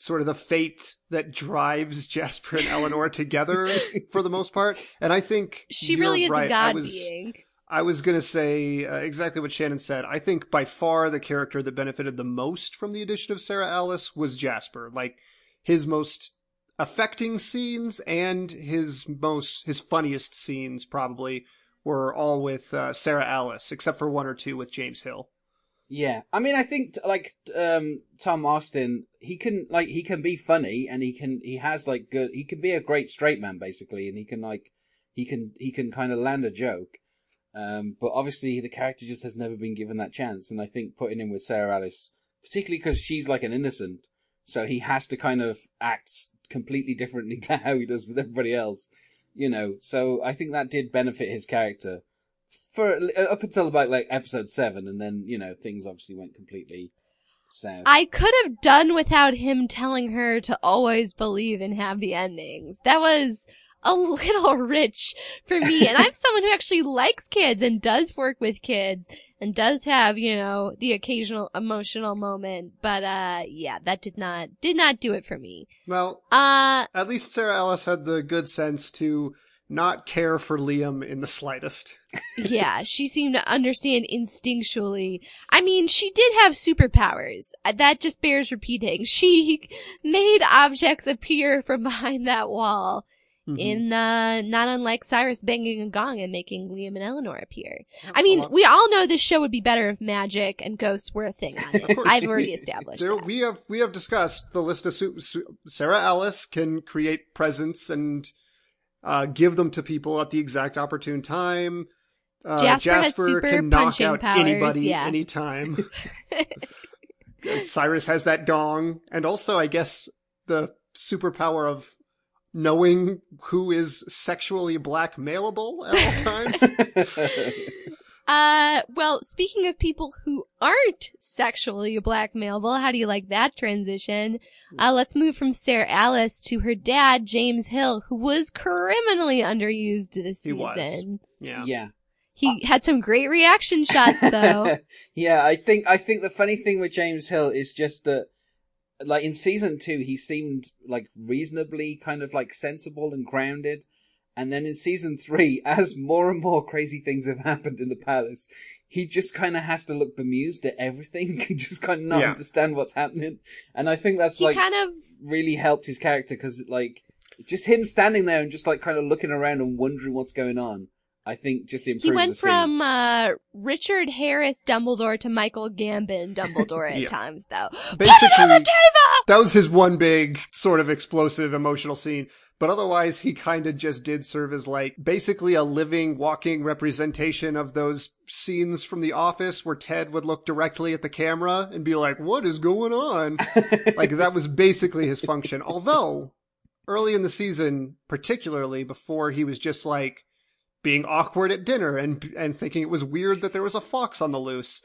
S2: sort of the fate that drives Jasper and Eleanor (laughs) together for the most part. And I think
S1: She
S2: you're
S1: really is
S2: right.
S1: a god
S2: I was,
S1: being.
S2: I was going to say uh, exactly what Shannon said. I think by far the character that benefited the most from the addition of Sarah Alice was Jasper. Like his most affecting scenes and his most his funniest scenes probably were all with uh, Sarah Alice, except for one or two with James Hill.
S3: Yeah, I mean, I think like um, Tom Austin, he can like he can be funny, and he can he has like good. He can be a great straight man basically, and he can like he can he can kind of land a joke. Um, but obviously the character just has never been given that chance, and I think putting him with Sarah Alice, particularly because she's like an innocent, so he has to kind of act completely differently (laughs) to how he does with everybody else, you know. So I think that did benefit his character for uh, up until about like episode seven, and then you know things obviously went completely south.
S1: I could have done without him telling her to always believe in happy endings. That was a (laughs) little rich for me. And I'm (laughs) someone who actually likes kids and does work with kids and does have, you know, the occasional emotional moment. But, uh, yeah, that did not, did not do it for me.
S2: Well,
S1: Uh,
S2: at least Sarah Alice had the good sense to not care for Liam in the slightest.
S1: Yeah, she seemed to understand instinctually. I mean, she did have superpowers. Uh, That just bears repeating. She made objects appear from behind that wall.
S2: Mhm.
S1: In uh, not unlike Cyrus banging a gong and making Liam and Eleanor appear. I mean, we all know this show would be better if magic and ghosts were a thing on it. I've already established
S2: There,
S1: that.
S2: we have we have discussed the list of su- su- Sarah Alice can create presents and uh, give them to people at the exact opportune time. Uh,
S1: Jasper has super
S2: can knock
S1: punching
S2: out
S1: powers,
S2: anybody
S1: yeah.
S2: anytime. (laughs) (laughs) Cyrus has that dong, and also I guess the superpower of knowing who is sexually blackmailable at all times. (laughs)
S1: Uh, well, speaking of people who aren't sexually blackmailable, how do you like that transition? Uh, let's move from Sarah Alice to her dad, James Hill, who was criminally underused this
S2: He was.
S1: season.
S2: yeah.
S3: yeah.
S1: He had some great reaction shots though. (laughs)
S3: yeah, I think I think the funny thing with James Hill is just that like in season two he seemed like reasonably kind of like sensible and grounded. And then in season three, (laughs) as more and more crazy things have happened in the palace, he just kind of has to look bemused at everything (laughs) and just kind of not
S2: Yeah.
S3: understand what's happening. And I think that's
S1: he
S3: like
S1: kind of
S3: really helped his character because like just him standing there and just like kind of looking around and wondering what's going on. I think just improves
S1: he went
S3: the scene.
S1: from uh Richard Harris Dumbledore to Michael Gambon Dumbledore at (laughs)
S2: Yeah.
S1: times though.
S2: Basically,
S1: Tava!
S2: that was his one big sort of explosive emotional scene. But otherwise, he kind of just did serve as like basically a living, walking representation of those scenes from The Office where Ted would look directly at the camera and be like, what is going on? (laughs) like that was basically his function. Although early in the season, particularly before he was just like being awkward at dinner and, and thinking it was weird that there was a fox on the loose.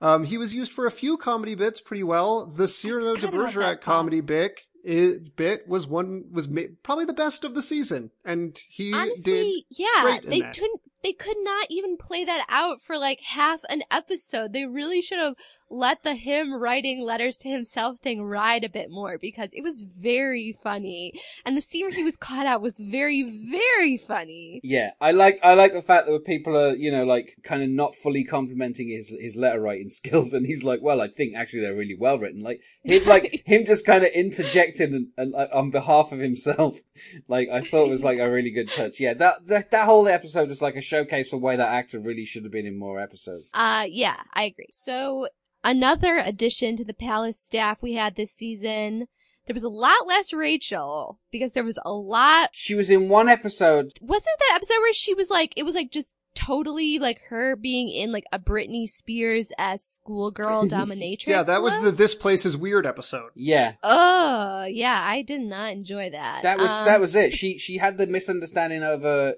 S2: Um, he was used for a few comedy bits pretty well. The Cyrano de Bergerac comedy bit, it, bit was one was ma- probably the best of the season, and he did.
S1: Honestly, yeah,
S2: great in
S1: they
S2: that.
S1: couldn't. They could not even play that out for like half an episode. They really should have let the him writing letters to himself thing ride a bit more because it was very funny, and the scene where he was caught out was very, very funny.
S3: Yeah, I like I like the fact that people are you know like kind of not fully complimenting his his letter writing (laughs) skills, and he's like, well, I think actually they're really well written. Like him like (laughs) him just kind of interjecting and, and uh, on behalf of himself. (laughs) Like I thought was like a really good touch. Yeah, that that that whole episode was like a showcase for way that actor really should have been in more episodes.
S1: Uh, yeah, I agree. So another addition to the palace staff we had this season. There was a lot less Rachel because there was a lot
S3: She was in one episode.
S1: wasn't that episode where she was like it was like just totally like her being in like a Britney Spears as schoolgirl (laughs) dominatrix.
S2: yeah, that was
S1: look?
S2: the "This Place Is Weird" episode.
S3: Yeah,
S1: Oh yeah, I did not enjoy that.
S3: that was
S1: Um,
S3: that was it. She she had the misunderstanding of uh,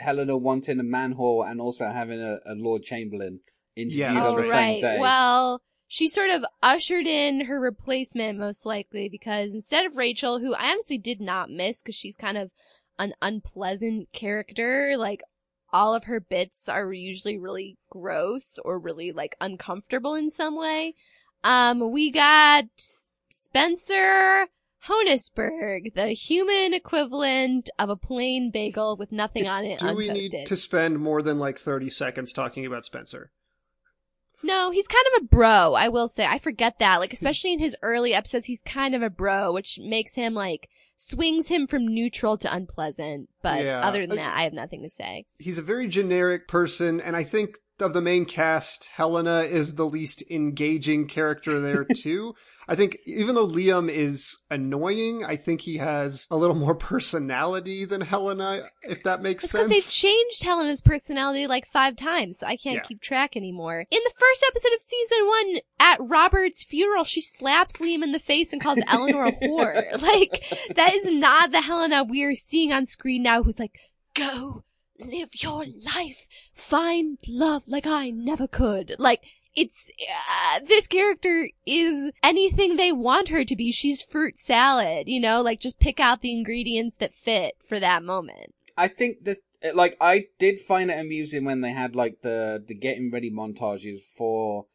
S3: Helena wanting a man whore and also having a, a Lord Chamberlain interviewed
S2: Yeah,
S3: on the same
S1: right.
S3: day.
S1: Well, she sort of ushered in her replacement most likely because instead of Rachel, who I honestly did not miss because she's kind of an unpleasant character, like all of her bits are usually really gross or really like uncomfortable in some way. Um, we got Spencer Honisberg, the human equivalent of a plain bagel with nothing on it,
S2: Do we need to spend more than like thirty seconds talking about Spencer?
S1: No, he's kind of a bro, I will say. I forget that. Like, especially in his early episodes, he's kind of a bro, which makes him like, swings him from neutral to unpleasant. But
S2: Yeah.
S1: other than that, I have nothing to say.
S2: He's a very generic person, and I think of the main cast, Helena is the least engaging character there (laughs) too. I think even though Liam is annoying, I think he has a little more (laughs) personality than Helena, if that makes
S1: It's because they've changed Helena's personality like five times, so I can't
S2: Yeah.
S1: keep track anymore. In the first episode of season one, at Robert's funeral, she slaps Liam in the face and calls Eleanor a whore. (laughs) Like, that is not the Helena we're seeing on screen now who's like, go, live your life, find love like I never could. Like, it's, uh, this character is anything they want her to be. She's fruit salad, you know, like just pick out the ingredients that fit for that moment.
S3: I think that like I did find it amusing when they had like the the getting ready montages for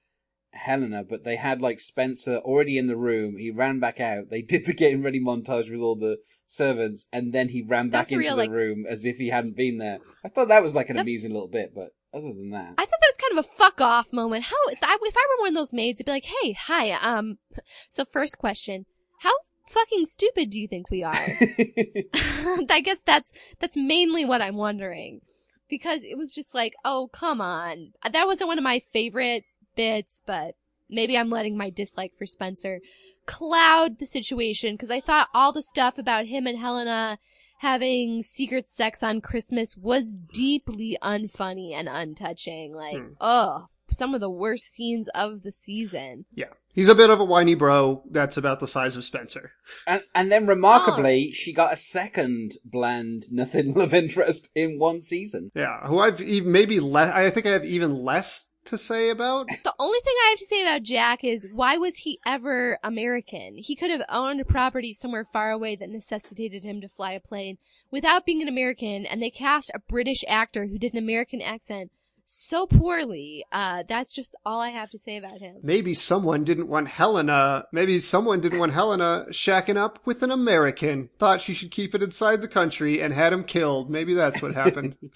S3: Helena, but they had like Spencer already in the room. He ran back out. They did the getting ready montage with all the servants, and then he ran back
S1: That's
S3: into
S1: real,
S3: the
S1: like-
S3: room as if he hadn't been there. I thought that was like an
S1: That-
S3: amusing little bit, but other than that,
S1: I thought that was kind of a fuck off moment. How, if I if I were one of those maids, I'd be like, hey, hi, um, (laughs) so first question, how fucking stupid do you think we are? (laughs) (laughs) I guess that's that's mainly what I'm wondering. Because it was just like, oh, come on. That wasn't one of my favorite bits, but maybe I'm letting my dislike for Spencer cloud the situation because I thought all the stuff about him and Helena having secret sex on Christmas was deeply unfunny and untouching. Like,
S2: Hmm.
S1: oh, some of the worst scenes of the season.
S2: Yeah. He's a bit of a whiny bro that's about the size of Spencer.
S3: and and then remarkably, she got a second bland nothing (laughs) love interest in one season.
S2: Yeah. Who I've maybe less, I think I have even less to say about.
S1: The only thing I have to say about Jack is why was he ever American? He could have owned a property somewhere far away that necessitated him to fly a plane without being an American, and they cast a British actor who did an American accent so poorly. Uh, that's just all I have to say about him.
S2: Maybe someone didn't want Helena, maybe someone didn't want Helena shacking up with an American, thought she should keep it inside the country and had him killed. Maybe that's what happened. (laughs)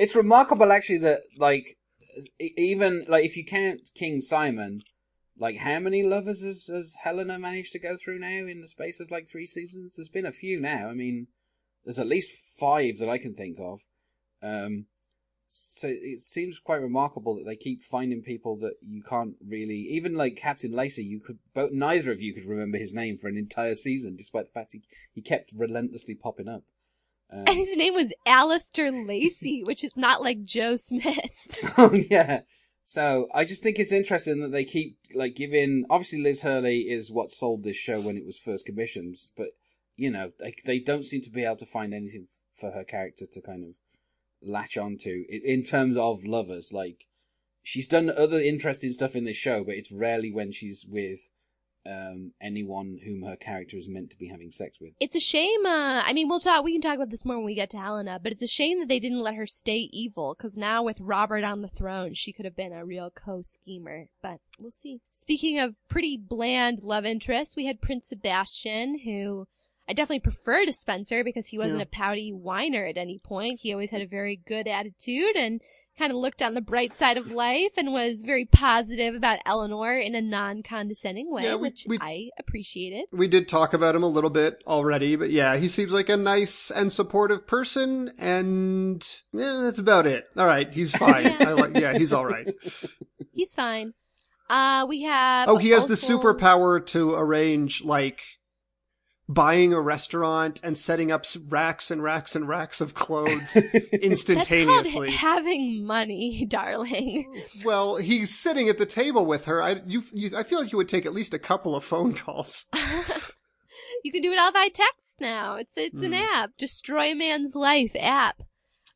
S3: It's remarkable actually that like even like if you count King Simon, like how many lovers has, has Helena managed to go through now in the space of like three seasons? There's been a few now. I mean, there's at least five that I can think of. Um, so it seems quite remarkable that they keep finding people that you can't really, even like Captain Lacey, you could, both, neither of you could remember his name for an entire season, despite the fact he, he kept relentlessly popping up. Um,
S1: And his name was Alistair Lacey, (laughs) which is not like Joe Smith. (laughs)
S3: Oh yeah. So I just think it's interesting that they keep like giving. Obviously, Liz Hurley is what sold this show when it was first commissioned, but you know they they don't seem to be able to find anything f- for her character to kind of latch onto in terms of lovers. Like she's done other interesting stuff in this show, but it's rarely when she's with um anyone whom her character is meant to be having sex with.
S1: It's a shame. Uh, I mean, we'll talk. We can talk about this more when we get to Helena. But it's a shame that they didn't let her stay evil. Because now with Robert on the throne, she could have been a real co-schemer. But we'll see. Speaking of pretty bland love interests, we had Prince Sebastian, who I definitely prefer to Spencer because he wasn't
S2: Yeah.
S1: a pouty whiner at any point. He always had a very good attitude and kind of looked on the bright side of life and was very positive about Eleanor in a non-condescending way,
S2: Yeah, we-
S1: which
S2: we-
S1: I appreciated.
S2: we did talk about him a little bit already, but yeah, he seems like a nice and supportive person, and yeah, that's about it. All right, he's (laughs) fine.
S1: Yeah.
S2: I like, yeah, he's all right.
S1: He's fine. Uh, we have.
S2: Oh, he has the superpower to arrange like buying a restaurant and setting up racks and racks and racks of clothes instantaneously. (laughs)
S1: That's called having money, (laughs) darling.
S2: well, he's sitting at the table with her. I you, you I feel like you would take at least a couple of phone calls. (laughs)
S1: you can do it all by text now. It's it's an
S2: Hmm.
S1: app. Destroy a man's life app.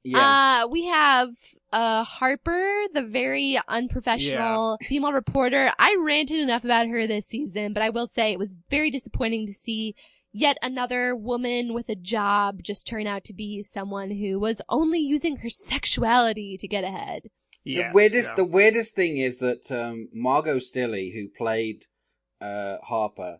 S3: Yeah.
S1: Uh, we have uh Harper, the very unprofessional female reporter. I ranted enough about her this season, but I will say it was very disappointing to see yet another woman with a job just turn out to be someone who was only using her sexuality to get ahead.
S2: Yes,
S3: the weirdest,
S2: yeah.
S3: the weirdest thing is that um, Margo Stilley, who played uh, Harper,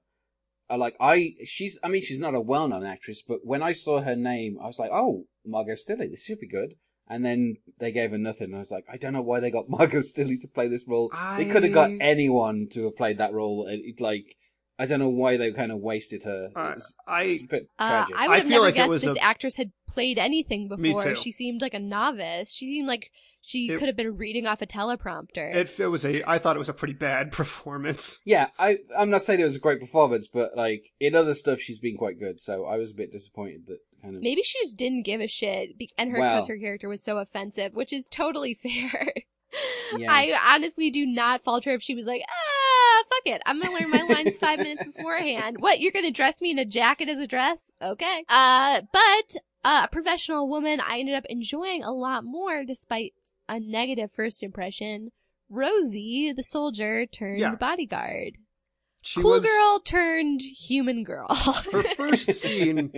S3: uh, like I, she's, I mean, she's not a well-known actress, but when I saw her name, I was like, oh, Margo Stilley, this should be good. And then they gave her nothing. I was like, I don't know why they got (laughs) Margo Stilley to play this role. They could have got anyone to have played that role. It, it, like, I don't know why they kind of wasted her. It
S2: Uh,
S3: was-
S2: I
S3: it's a bit
S1: Uh. I would
S2: I
S1: have
S2: feel
S1: never
S2: like it
S1: guessed this
S2: a-
S1: actress had played anything
S2: Me
S1: before.
S2: too.
S1: She seemed like a novice. She seemed like she
S2: It-
S1: could have been reading off a teleprompter.
S2: it, it was a I thought it was a pretty bad (laughs) performance.
S3: Yeah, I I'm not saying it was a great performance, but like in other stuff, she's been quite good. So I was a bit disappointed that kind of.
S1: Maybe she just didn't give a shit, be- and her
S3: Well.
S1: because her character was so offensive, which is totally (laughs) fair.
S3: Yeah.
S1: I honestly do not fault her if she was like, ah, fuck it, I'm gonna learn my lines five minutes beforehand. What? You're gonna dress me in a jacket as a dress? Okay. Uh, but a professional woman, I ended up enjoying a lot more despite a negative first impression. Rosie, the soldier turned
S2: Yeah.
S1: bodyguard.
S2: She
S1: cool
S2: was,
S1: girl turned human girl.
S2: Her first (laughs) scene.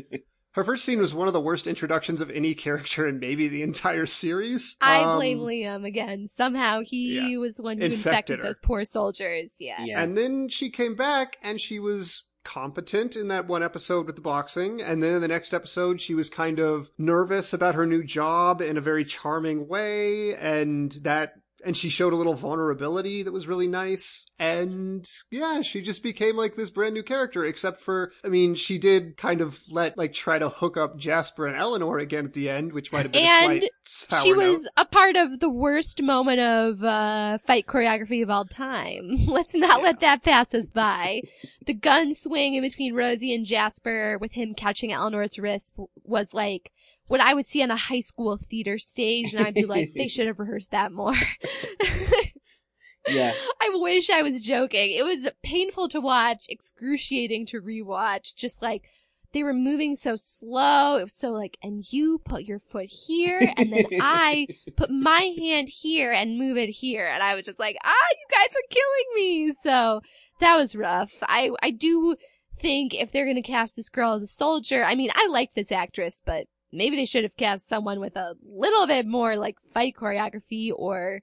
S2: Her first scene was one of the worst introductions of any (laughs) character in maybe the entire series.
S1: I
S2: Um,
S1: blame Liam again. Somehow he
S2: yeah.
S1: was the one who
S2: Infected
S1: infected those poor soldiers. Yeah.
S3: Yeah.
S2: And then she came back and she was competent in that one episode with the boxing. And then in the next episode, she was kind of nervous about her new job in a very charming way. And that, and she showed a little vulnerability that was really nice. And yeah, she just became like this brand new character, except for, I mean, she did kind of let, like, try to hook up Jasper and Eleanor again at the end, which might have been
S1: And
S2: a slight
S1: She
S2: note.
S1: was a part of the worst moment of uh, fight choreography of all time. (laughs) Let's not let that pass us by. The gun swing in between Rosie and Jasper with him catching Eleanor's wrist was like what I would see on a high school theater stage, and I'd be like, they (laughs) should have rehearsed that more. (laughs)
S3: yeah.
S1: I wish I was joking. It was painful to watch, excruciating to rewatch. Just like they were moving so slow. It was so like, and you put your foot here, and then I (laughs) put my hand here and move it here, and I was just like, ah, you guys are killing me. So that was rough. I I do think if they're gonna cast this girl as a soldier, I mean, I like this actress, but maybe they should have cast someone with a little bit more like fight choreography or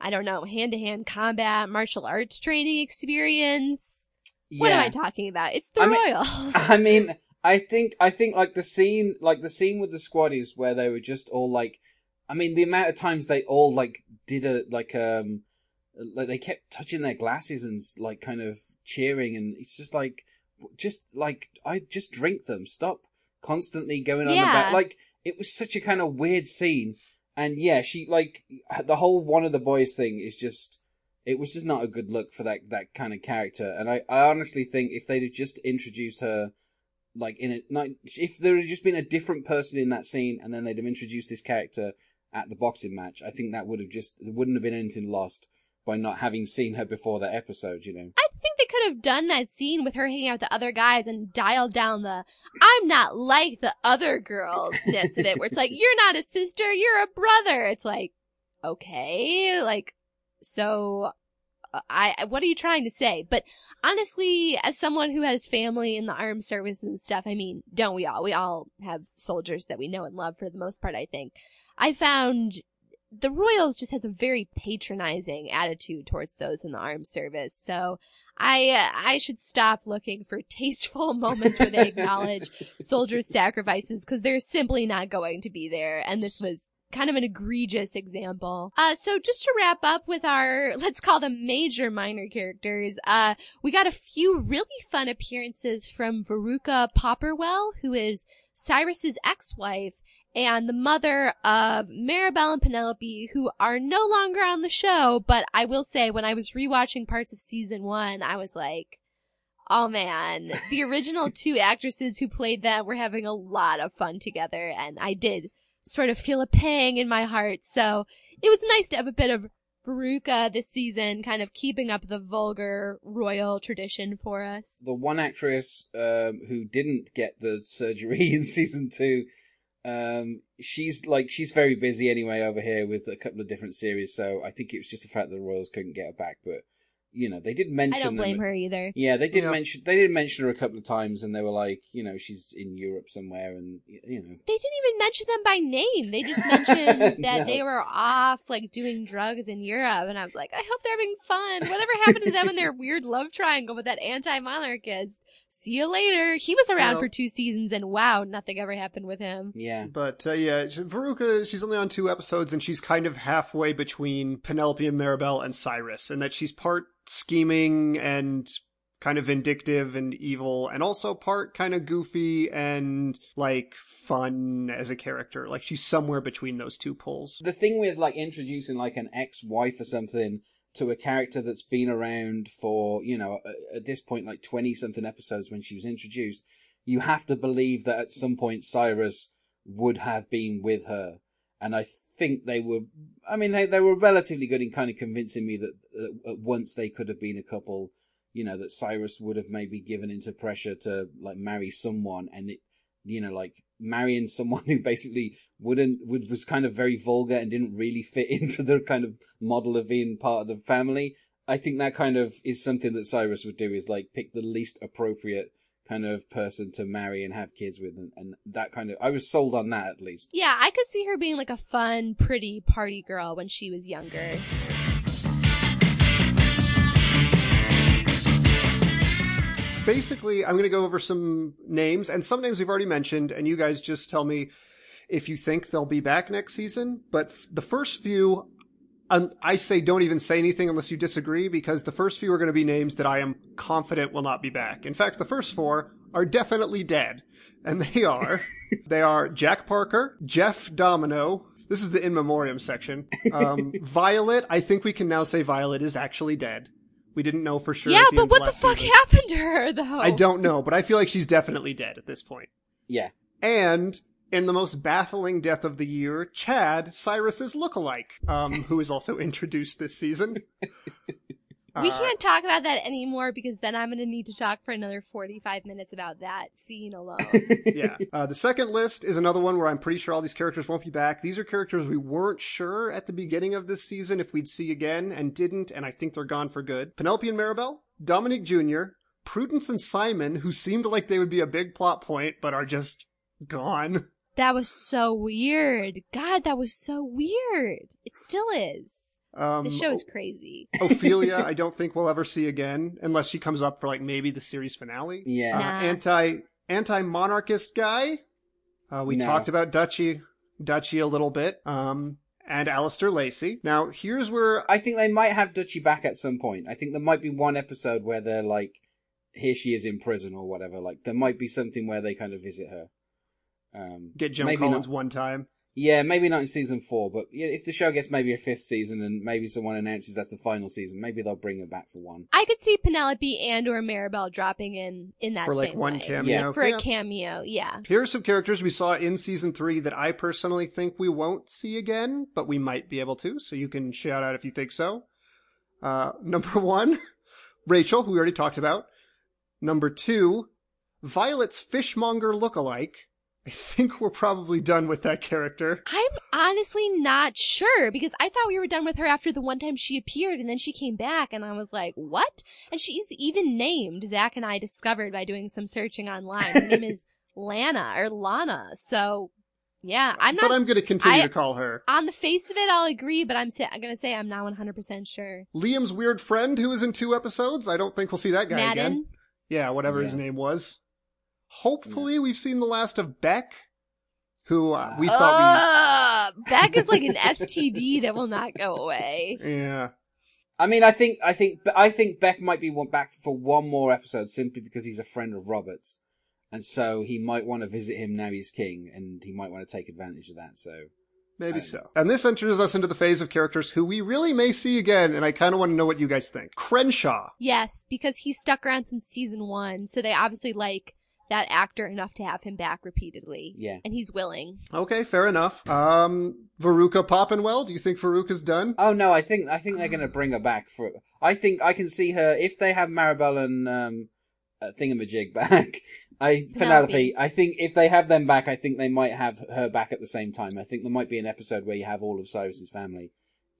S1: I don't know, hand to hand combat, martial arts training experience. What am I talking about? It's the
S3: I mean-
S1: Royals. (laughs)
S3: I mean, I think I think like the scene, like the scene with the squaddies where they were just all like, I mean, the amount of times they all like did a like um like they kept touching their glasses and like kind of cheering, and it's just like, just like I just drink them. Stop constantly going on
S1: Yeah.
S3: about like it was such a kind of weird scene, and yeah, she like the whole one of the boys thing is just. It was just not a good look for that that kind of character, and I, I honestly think if they'd have just introduced her like in a not if there had just been a different person in that scene and then they'd have introduced this character at the boxing match, I think that would have just there wouldn't have been anything lost by not having seen her before that episode, you know.
S1: I think they could have done that scene with her hanging out with the other guys and dialed down the I'm not like the other girls ness of it, where it's like, you're not a sister, you're a brother. It's like, okay, like, so I, what are you trying to say? But honestly, as someone who has family in the armed service and stuff, I mean, don't we all? We all have soldiers that we know and love for the most part, I think. I found the Royals just has a very patronizing attitude towards those in the armed service. So I uh, I should stop looking for (laughs) tasteful moments where they acknowledge (laughs) soldiers' sacrifices because they're simply not going to be there. And this was kind of an egregious example. Uh, so just to wrap up with our, let's call them major minor characters, uh, we got a few really fun appearances from Veruca Popperwell, who is Cyrus's ex-wife and the mother of Maribel and Penelope, who are no longer on the show, but I will say when I was rewatching parts of season one, I was like, Oh man, the original (laughs) two actresses who played them were having a lot of fun together, and I did sort of feel a pang in my heart. So it was nice to have a bit of Veruca this season, kind of keeping up the vulgar royal tradition for us.
S3: The one actress um, who didn't get the surgery (laughs) in season two, um, she's like she's very busy anyway over here with a couple of different series. So I think it was just the fact that the Royals couldn't get her back, but you know they did mention
S1: I don't
S3: them-
S1: blame her either.
S3: Yeah, they did
S2: Yeah.
S3: mention they did mention her a couple of times, and they were like, you know, she's in Europe somewhere, and you know,
S1: They didn't even mention them by name. They just mentioned (laughs) that
S3: No.
S1: they were off, like, doing drugs in Europe. And I was like, I hope they're having fun. Whatever happened to them and their weird love triangle with that anti-monarchist? See you later. He was around
S2: Well-
S1: for two seasons and wow, nothing ever happened with him.
S3: yeah,
S2: But uh, yeah, she- Veruca, she's only on two episodes, and she's kind of halfway between Penelope and Maribel and Cyrus, and that she's part scheming and kind of vindictive and evil, and also part kind of goofy and like fun as a character. Like she's somewhere between those two poles.
S3: the thing with like introducing like an ex-wife or something to a character that's been around for you know at this point like 20 something episodes when she was introduced you have to believe that at some point cyrus would have been with her. And i think they were i mean they, they were relatively good in kind of convincing me that, that at once they could have been a couple you know that cyrus would have maybe given into pressure to like marry someone and it you know, like marrying someone who basically wouldn't, would, was kind of very vulgar and didn't really fit (laughs) into the kind of model of being part of the family. I think that kind of is something that Cyrus would do is like pick the least appropriate kind of person to marry and have kids with and, and that kind of I was sold on that at least.
S1: Yeah, I could see her being like a fun, pretty party girl when she was younger.
S2: Basically, I'm going to go over some names, and some names we've already mentioned, and you guys just tell me if you think they'll be back next season. But f- the first few, um, I say don't even say anything unless you disagree, because the first few are going to be names that I am confident will not be back. In fact, the first four are definitely dead, and (laughs) they are they are Jack Parker, Jeff Domino. This is the in memoriam section. Um, (laughs) Violet. I think we can now say Violet is actually dead. We didn't know for sure.
S1: yeah,
S2: at the
S1: but
S2: end of
S1: what the fuck
S2: season.
S1: happened to her though?
S2: I don't know, but I feel like she's definitely dead at this point.
S3: Yeah.
S2: And in the most baffling death of the year, Chad, Cyrus's lookalike, um, who is also (laughs) introduced this season. (laughs)
S1: We
S2: Uh,
S1: can't talk about that anymore because then I'm going to need to talk for another 45 minutes about that scene alone. (laughs)
S2: yeah. (laughs) Uh, the second list is another one where I'm pretty sure all these characters won't be back. These are characters we weren't sure at the beginning of this season if we'd see again and didn't, and I think they're gone for good. Penelope and Maribel, Dominic Jr., Prudence and Simon, who seemed like they would be a big plot point, but are just gone.
S1: that was so weird. God, that was so weird. It still is.
S2: Um,
S1: The show is crazy.
S2: Ophelia, (laughs) I don't think we'll ever see again unless she comes up for like maybe the series finale.
S3: Yeah.
S2: Uh,
S1: Nah.
S2: anti anti monarchist guy. Uh, we
S3: No.
S2: talked about Dutchy Dutchy a little bit. Um, and Alistair Lacey. Now here's where
S3: I think they might have Dutchy back at some point. I think there might be one episode where they're like, here she is in prison or whatever. Like there might be something where they kind of visit her. Um,
S2: get Jim
S3: maybe
S2: Collins
S3: not.
S2: one time.
S3: Yeah, maybe not in season four, but if the show gets maybe a fifth season and maybe someone announces that's the final season, maybe they'll bring it back for one.
S1: I could see Penelope and or Maribel dropping in in that
S2: For, like, one
S1: way.
S2: cameo.
S1: Like, for
S2: Yeah.
S1: a cameo. Yeah.
S2: Here are some characters we saw in season three that I personally think we won't see again, but we might be able to. So you can shout out if you think so. Uh, (laughs) number one, Rachel, who we already talked about. Number two, Violet's fishmonger lookalike. I think we're probably done with that character.
S1: I'm honestly not sure because I thought we were done with her after the one time she appeared and then she came back and I was like, what? And she's even named, Zach and I discovered by doing some searching online. Her name is (laughs) Lana or Lana. So yeah, I'm not
S2: but I'm going to continue
S1: I-
S2: to call her.
S1: on the face of it. I'll agree, but I'm, sa- I'm going to say I'm not 100% sure.
S2: Liam's weird friend who was in two episodes. I don't think we'll see that guy again. Yeah, whatever his name was. Hopefully, we've seen the last of Beck, who uh, we thought
S1: Ugh, Beck is like an (laughs) STD that will not go away.
S2: Yeah.
S3: I mean, I think, I think, I think Beck might be one back for one more episode simply because he's a friend of Robert's. And so he might want to visit him now he's king and he might want to take advantage of that. So
S2: Maybe
S3: I don't
S2: so. And this enters us into the phase of characters who we really may see again, and I kind of want to know what you guys think. Crenshaw.
S1: Yes, because he stuck around since season one, so they obviously like that actor enough to have him back repeatedly.
S3: Yeah.
S1: And he's willing.
S2: Okay, fair enough. Um, Veruca Poppenwell. Do you think Veruca's done?
S3: Oh no, I think I think they're going to bring her back for. I think I can see her if they have Maribel and um, uh, Thingamajig back. (laughs) I
S1: Penelope.
S3: Penelope. I think if they have them back, I think they might have her back at the same time. I think there might be an episode where you have all of Cyrus's family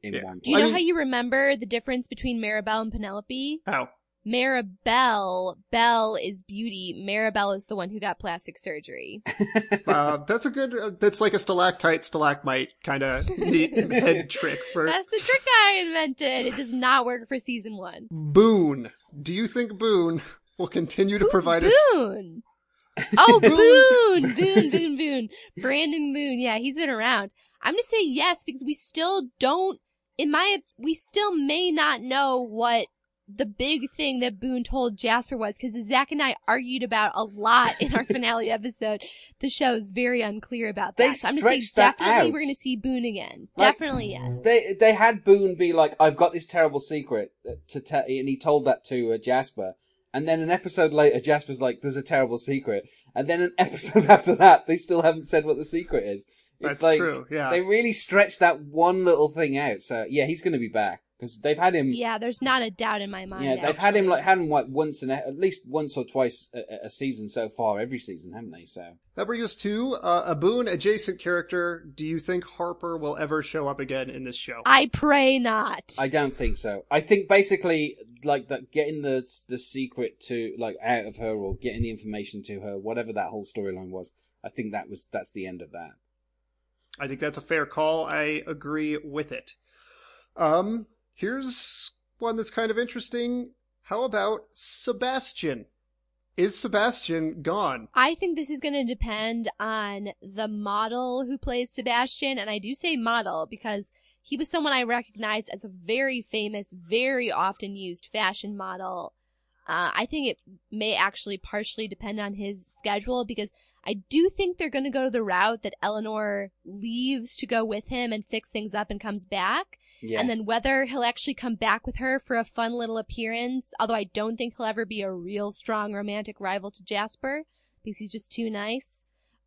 S3: in
S2: Yeah.
S3: one.
S1: Do you
S2: I
S1: know
S2: mean-
S1: how you remember the difference between Maribel and Penelope?
S2: How?
S1: Maribel, Belle is beauty. Maribel is the one who got plastic surgery. (laughs)
S2: Uh, that's a good. Uh, that's like a stalactite, stalagmite kind of neat (laughs) head trick for
S1: That's the trick I invented. It does not work for season one.
S2: Boone. Do you think Boone will continue to
S1: Who's
S2: provide us?
S1: Boone? Oh, (laughs) Boone! Boone, Boone, Boone. Brandon Boone. Yeah, he's been around. I'm gonna say yes because we still don't, in my, we still may not know what the big thing that Boone told Jasper was because Zach and I argued about a lot in our (laughs) finale episode. The show is very unclear about
S3: They
S1: so I'm gonna say
S3: stretched that
S1: definitely
S3: out.
S1: we're gonna see Boone again.
S3: Like-
S1: definitely yes.
S3: They they had Boone be like, "I've got this terrible secret to tell," and he told that to uh, Jasper. And then an episode later, Jasper's like, "There's a terrible secret," and then an (laughs) episode after that, they still haven't said what the secret is. It's
S2: That's
S3: like
S2: true, yeah.
S3: they really stretched that one little thing out. So yeah, he's going to be back. Because they've had him.
S1: Yeah, there's not a doubt in my mind.
S3: Yeah, they've had him like had him like once and at least once or twice a, a season so far, every season, haven't they? So
S2: That brings us to uh, a Boone adjacent character. Do you think Harper will ever show up again in this show?
S1: I pray not.
S3: I don't think so. I think basically like that getting the the secret to like out of her or getting the information to her, whatever that whole storyline was. I think that was that's the end of that.
S2: I think that's a fair call. I agree with it. Um, here's one that's kind of interesting. How about Sebastian? Is Sebastian gone?
S1: I think this is going to depend on the model who plays Sebastian, and I do say model because he was someone I recognized as a very famous, very often used fashion model. Uh, I think it may actually partially depend on his schedule because I do think they're going to go to the route that Eleanor leaves to go with him and fix things up and comes back.
S3: Yeah.
S1: And then whether he'll actually come back with her for a fun little appearance, although I don't think he'll ever be a real strong romantic rival to Jasper because he's just too nice.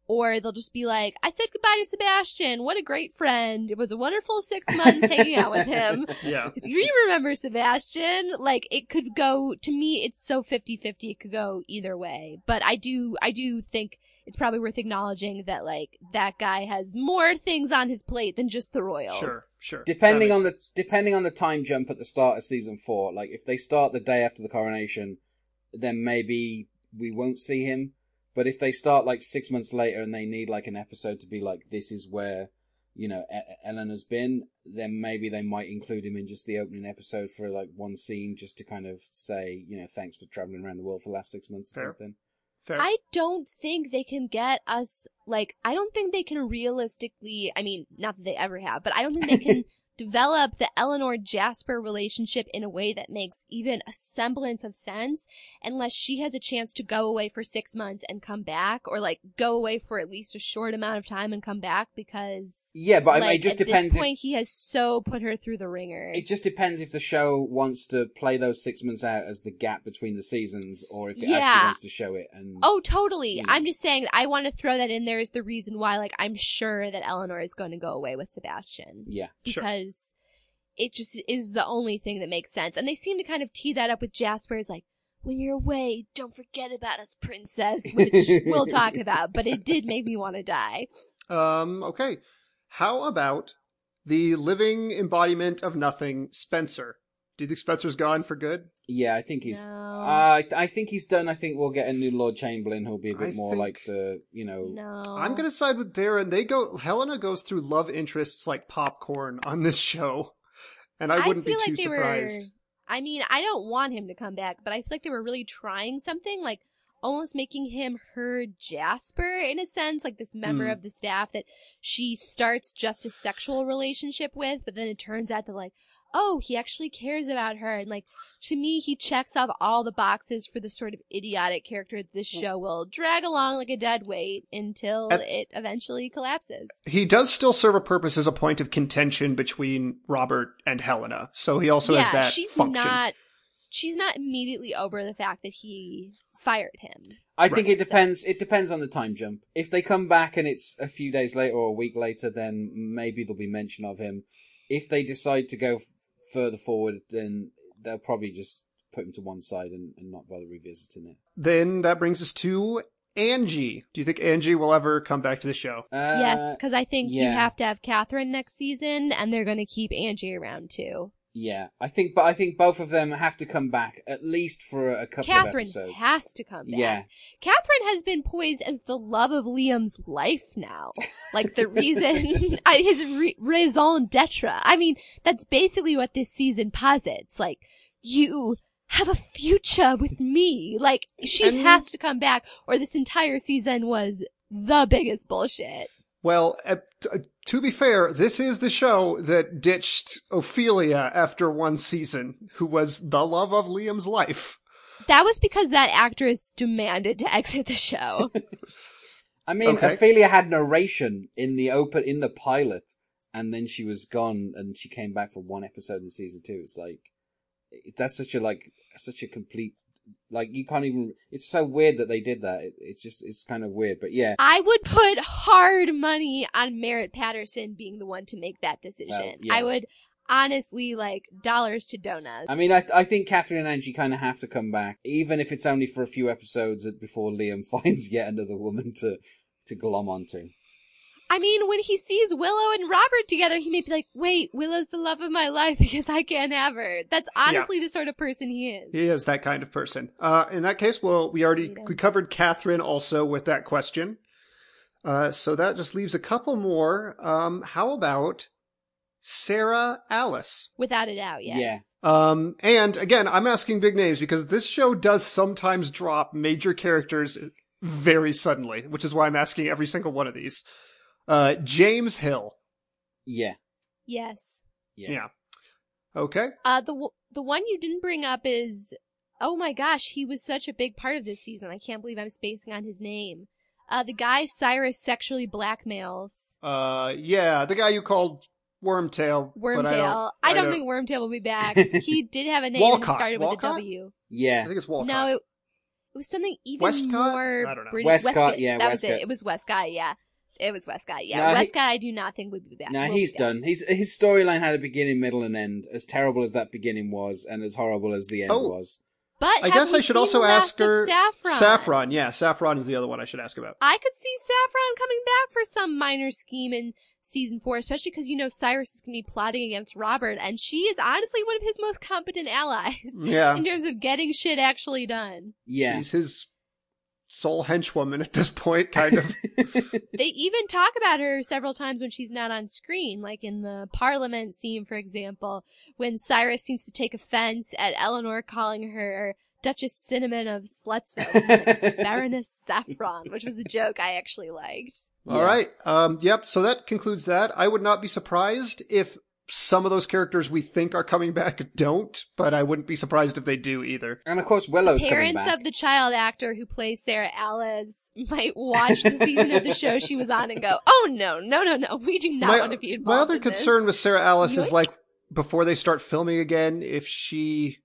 S1: Or they'll just be like, I said goodbye to Sebastian. What a great friend. It was a wonderful six months hanging out with him. (laughs)
S2: Yeah.
S1: Do you remember Sebastian? Like, it could go, to me, it's so 50-50, it could go either way. But I do, I do think it's probably worth acknowledging that, like, that guy has more things on his plate than just the Royals.
S2: Sure, sure.
S3: depending
S2: That
S3: on the depending on the time jump at the start of season four like if they start the day after the coronation then maybe we won't see him but if they start like six months later and they need like an episode to be like this is where you know E- eleanor's been then maybe they might include him in just the opening episode for like one scene just to kind of say you know thanks for traveling around the world for the last six months or
S2: Fair.
S3: something
S2: Fair.
S1: I don't think they can get us, like, I don't think they can realistically, I mean, not that they ever have, but I don't think they can (laughs) develop the Eleanor Jasper relationship in a way that makes even a semblance of sense unless she has a chance to go away for six months and come back or like go away for at least a short amount of time and come back because
S3: yeah but I mean,
S1: like,
S3: it just depends
S1: at
S3: depends
S1: this
S3: if,
S1: point he has so put her through the ringer.
S3: It just depends if the show wants to play those six months out as the gap between the seasons, or if it
S1: Yeah.
S3: actually wants to show it. And
S1: Oh, totally.
S3: Yeah.
S1: I'm just saying I want to throw that in there as the reason why like I'm sure that Eleanor is going to go away with Sebastian.
S3: yeah,
S2: Sure.
S1: Because it just is the only thing that makes sense. And they seem to kind of tee that up with Jasper as like, when you're away, don't forget about us, princess, (laughs) which we'll talk about, but it did make me want to die.
S2: Um, okay. How about the living embodiment of nothing, Spencer? Do you think Spencer's gone for good?
S3: yeah. I think he's.
S1: No.
S3: Uh, I, I think he's done. I think we'll get a new Lord Chamberlain who'll be a bit
S2: I
S3: more
S2: think-
S3: like the, you know.
S1: no.
S2: I'm gonna side with Darren. They go. Helena goes through love interests like popcorn on this show, and I wouldn't
S1: feel
S2: be too
S1: like they
S2: surprised.
S1: Were, I mean, I don't want him to come back, but I feel like they were really trying something, like almost making him her Jasper in a sense, like this member
S2: Hmm.
S1: of the staff that she starts just a sexual relationship with, but then it turns out that like, oh, he actually cares about her, and like to me, he checks off all the boxes for the sort of idiotic character this show will drag along like a dead weight until
S2: At-
S1: it eventually collapses.
S2: He does still serve a purpose as a point of contention between Robert and Helena, so he also
S1: yeah,
S2: has that
S1: she's
S2: function.
S1: not. She's not immediately over the fact that he fired him.
S3: I think it depends. It depends on the time jump. If they come back and it's a few days later or a week later, then maybe there'll be mention of him. If they decide to go f- further forward, then they'll probably just put him to one side and, and not bother revisiting it.
S2: Then that brings us to Angie. Do you think Angie will ever come back to the show?
S3: Uh,
S1: yes, because I think you have to have Catherine next season, and they're going to keep Angie around too.
S3: Yeah, I think, but I think both of them have to come back at least for a couple of
S1: Catherine has to come back.
S3: Yeah.
S1: Catherine has been poised as the love of Liam's life now. Like the reason, (laughs) I- his re- raison d'etre. I mean, that's basically what this season posits. Like, you have a future with me. Like, she
S2: And-
S1: has to come back or this entire season was the biggest bullshit.
S2: Well, uh, t- to be fair, this is the show that ditched Ophelia after one season, who was the love of Liam's life.
S1: That was because that actress demanded to exit the show. (laughs)
S3: I mean,
S2: Okay.
S3: Ophelia had narration in the open in the pilot, and then she was gone, and she came back for one episode in season two. It's like that's such a like such a complete like you can't even. It's so weird that they did that. It, it's just it's kind of weird, but yeah.
S1: I would put hard money on Merritt Patterson being the one to make that decision.
S3: Well, yeah.
S1: I would, honestly like dollars to donuts.
S3: I mean, I I think Catherine and Angie kind of have to come back, even if it's only for a few episodes before Liam (laughs) finds yet another woman to to glom onto.
S1: I mean, when he sees Willow and Robert together, he may be like, wait, Willow's the love of my life (laughs) because I can't have her. That's honestly the sort of person he is.
S2: He is that kind of person. Uh, in that case, well, we already we covered Catherine also with that question. Uh, so that just leaves a couple more. Um, how about Sarah Alice?
S1: Without a doubt, yes.
S3: Yeah.
S2: Um, and again, I'm asking big names because this show does sometimes drop major characters very suddenly, which is why I'm asking every single one of these. Uh, James Hill.
S3: Yeah.
S1: Yes.
S3: Yeah.
S2: Yeah. Okay.
S1: Uh, the, w- the one you didn't bring up is, oh my gosh, he was such a big part of this season. I can't believe I'm spacing on his name. Uh, the guy Cyrus sexually blackmails.
S2: Uh, yeah, the guy you called Wormtail. but
S1: Wormtail. I don't, think Wormtail will be back. (laughs) he did have a name and
S2: Walcott.
S1: it started with
S2: Walcott?
S1: a W.
S3: Yeah.
S2: I think it's Walcott.
S1: No, it, it was something even
S2: Westcott?
S1: more
S2: I don't know.
S1: British.
S3: Westcott, yeah,
S1: that was it. It was Westcott, yeah. It was Westcott, yeah.
S3: No, he-
S1: Westcott, I do not think would be back.
S3: No,
S1: will
S3: he's done. He's his storyline had a beginning, middle, and end. As terrible as that beginning was, and as horrible as the end
S2: Oh.
S3: was.
S1: But
S2: I guess I should also ask
S1: last
S2: her.
S1: Saffron.
S2: Saffron, yeah, Saffron is the other one I should ask about.
S1: I could see Saffron coming back for some minor scheme in season four, especially because you know Cyrus is going to be plotting against Robert, and she is honestly one of his most competent allies
S2: Yeah, (laughs)
S1: in terms of getting shit actually done.
S3: Yeah.
S2: she's his sole henchwoman at this point, kind of. (laughs)
S1: They even talk about her several times when she's not on screen, like in the Parliament scene, for example, when Cyrus seems to take offense at Eleanor calling her Duchess Cinnamon of Slutsville, (laughs) Baroness Saffron, which was a joke I actually liked.
S2: All
S3: Yeah.
S2: right. Um, yep. So that concludes that. I would not be surprised if some of those characters we think are coming back don't, but I wouldn't be surprised if they do either.
S3: and of course, Willow's coming
S1: Parents
S3: back.
S1: of the child actor who plays Sarah Alice might watch the season of the show she was on and go, "Oh no, no, no, no, we do not
S2: my,
S1: want to be involved."
S2: my other
S1: in this."
S2: concern with Sarah Alice is like before they start filming again, if she,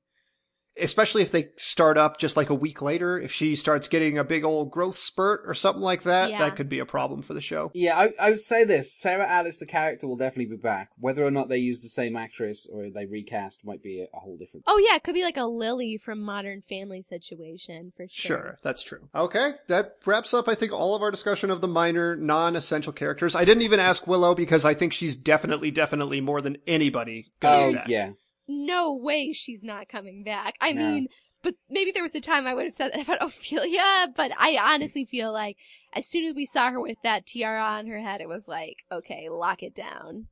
S2: especially if they start up just like a week later, if she starts getting a big old growth spurt or something like that,
S1: Yeah.
S2: that could be a problem for the show.
S3: Yeah, I, I would say this: Sarah Alice, the character, will definitely be back. Whether or not they use the same actress or they recast might be a, a whole different.
S1: Oh yeah, it could be like a Lily from Modern Family situation for sure.
S2: Sure, that's true. Okay, that wraps up, I think, all of our discussion of the minor, non-essential characters. I didn't even ask Willow because I think she's definitely, definitely more than anybody gonna
S3: Oh
S2: do
S3: yeah,
S1: No way she's not coming back. I
S3: No.
S1: mean, but maybe there was a time I would have said that about (laughs) Ophelia, but I honestly feel like as soon as we saw her with that tiara on her head, it was like, okay, lock it down.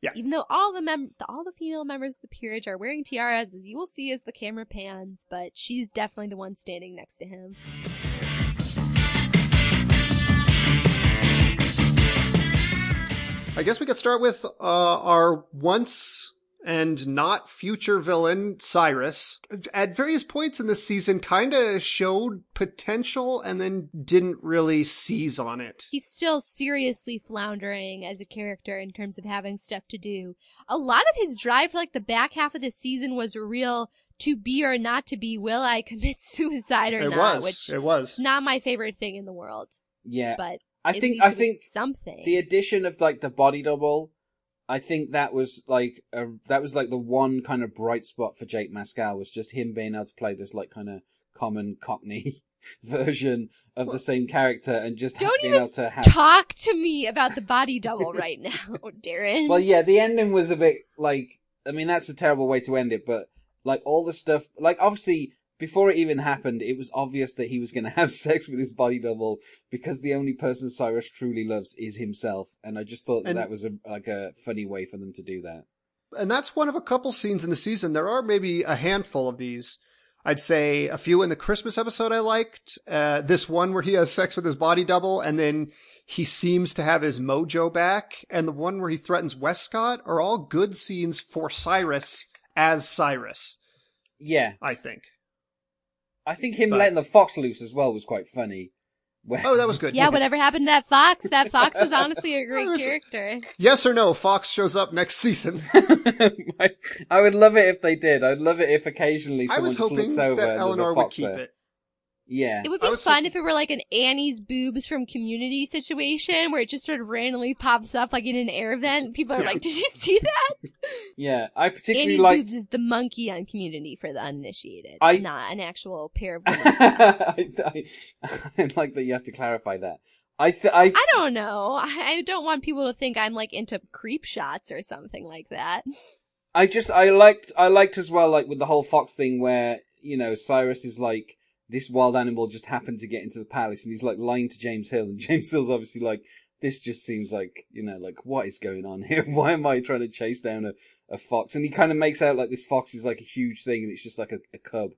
S2: Yeah.
S1: Even though all the mem- all the female members of the peerage are wearing tiaras, as you will see as the camera pans, but she's definitely the one standing next to him.
S2: I guess we could start with uh, our once and not future villain, Cyrus. At various points in this season, kind of showed potential and then didn't really seize on it.
S1: He's still seriously floundering as a character in terms of having stuff to do. A lot of his drive for like the back half of the season was real to be or not to be. Will I commit (laughs) suicide or
S2: It
S1: not?
S2: was.
S1: Which
S2: It was.
S1: not my favorite thing in the world,
S3: yeah.
S1: but
S3: I think I think
S1: something.
S3: the addition of like the body double, I think that was like a, that was like the one kind of bright spot for Jake Maskall was just him being able to play this like kind of common Cockney (laughs) version of the same character and just
S1: Don't
S3: being
S1: even
S3: able to have.
S1: Talk to me about the body double right now, (laughs) Darren.
S3: Well, yeah, the ending was a bit like I mean that's a terrible way to end it, but like all the stuff, like obviously before it even happened, it was obvious that he was going to have (laughs) sex with his body double because the only person Cyrus truly loves is himself, and I just thought that,
S2: And-
S3: that was a, like a funny way for them to do that.
S2: and that's one of a couple scenes in the season. There are maybe a handful of these. I'd say a few in the Christmas episode I liked. Uh, this one where he has sex with his body double and then he seems to have his mojo back. And the one where he threatens Westcott are all good scenes for Cyrus as Cyrus,
S3: Yeah,
S2: I think.
S3: I think him
S2: But-
S3: letting the fox loose as well was quite funny. Where-
S2: Oh, that was good.
S1: yeah, whatever happened to that fox? That fox was honestly a great (laughs)
S2: was-
S1: character.
S2: Yes or no, Fox shows up next season.
S3: I, (laughs) I would love it if they did. I'd love it if occasionally
S2: I
S3: someone
S2: was
S3: just looks over
S2: that
S3: and
S2: Eleanor
S3: there's a
S2: would
S3: fox
S2: keep
S3: there.
S2: it.
S3: Yeah.
S1: It would be fun
S2: thinking-
S1: if it were like an Annie's boobs from Community situation where it just sort of randomly pops up like in an air vent. People are like, "Did you see that?" (laughs)
S3: Yeah. I particularly
S1: Annie's
S3: liked
S1: boobs is the monkey on Community for the uninitiated,
S3: I-
S1: not an actual pair of. women. (laughs)
S3: I, I, (laughs) I like that you have to clarify that. I th- I
S1: I don't know. I I don't want people to think I'm like into creep shots or something like that.
S3: I just I liked I liked as well like with the whole fox thing where you know Cyrus is like this wild animal just happened to get into the palace and he's like lying to James Hill and (laughs) James Hill's obviously like this just seems like you know like what is going on here (laughs) why am I trying to chase down a, a fox and he kind of makes out like this fox is like a huge thing and it's just like a, a cub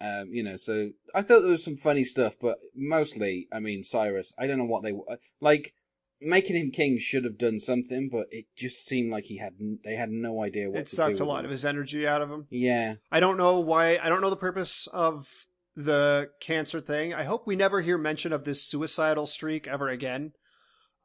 S3: um you know so I thought there was some funny stuff but mostly I mean Cyrus I don't know what they like making him king should have done something, but it just seemed like he had they had no idea what
S2: It
S3: to
S2: sucked
S3: do
S2: a lot
S3: him.
S2: of his energy out of him.
S3: Yeah,
S2: I don't know why. I don't know the purpose of the cancer thing. I hope we never hear mention of this suicidal streak ever again.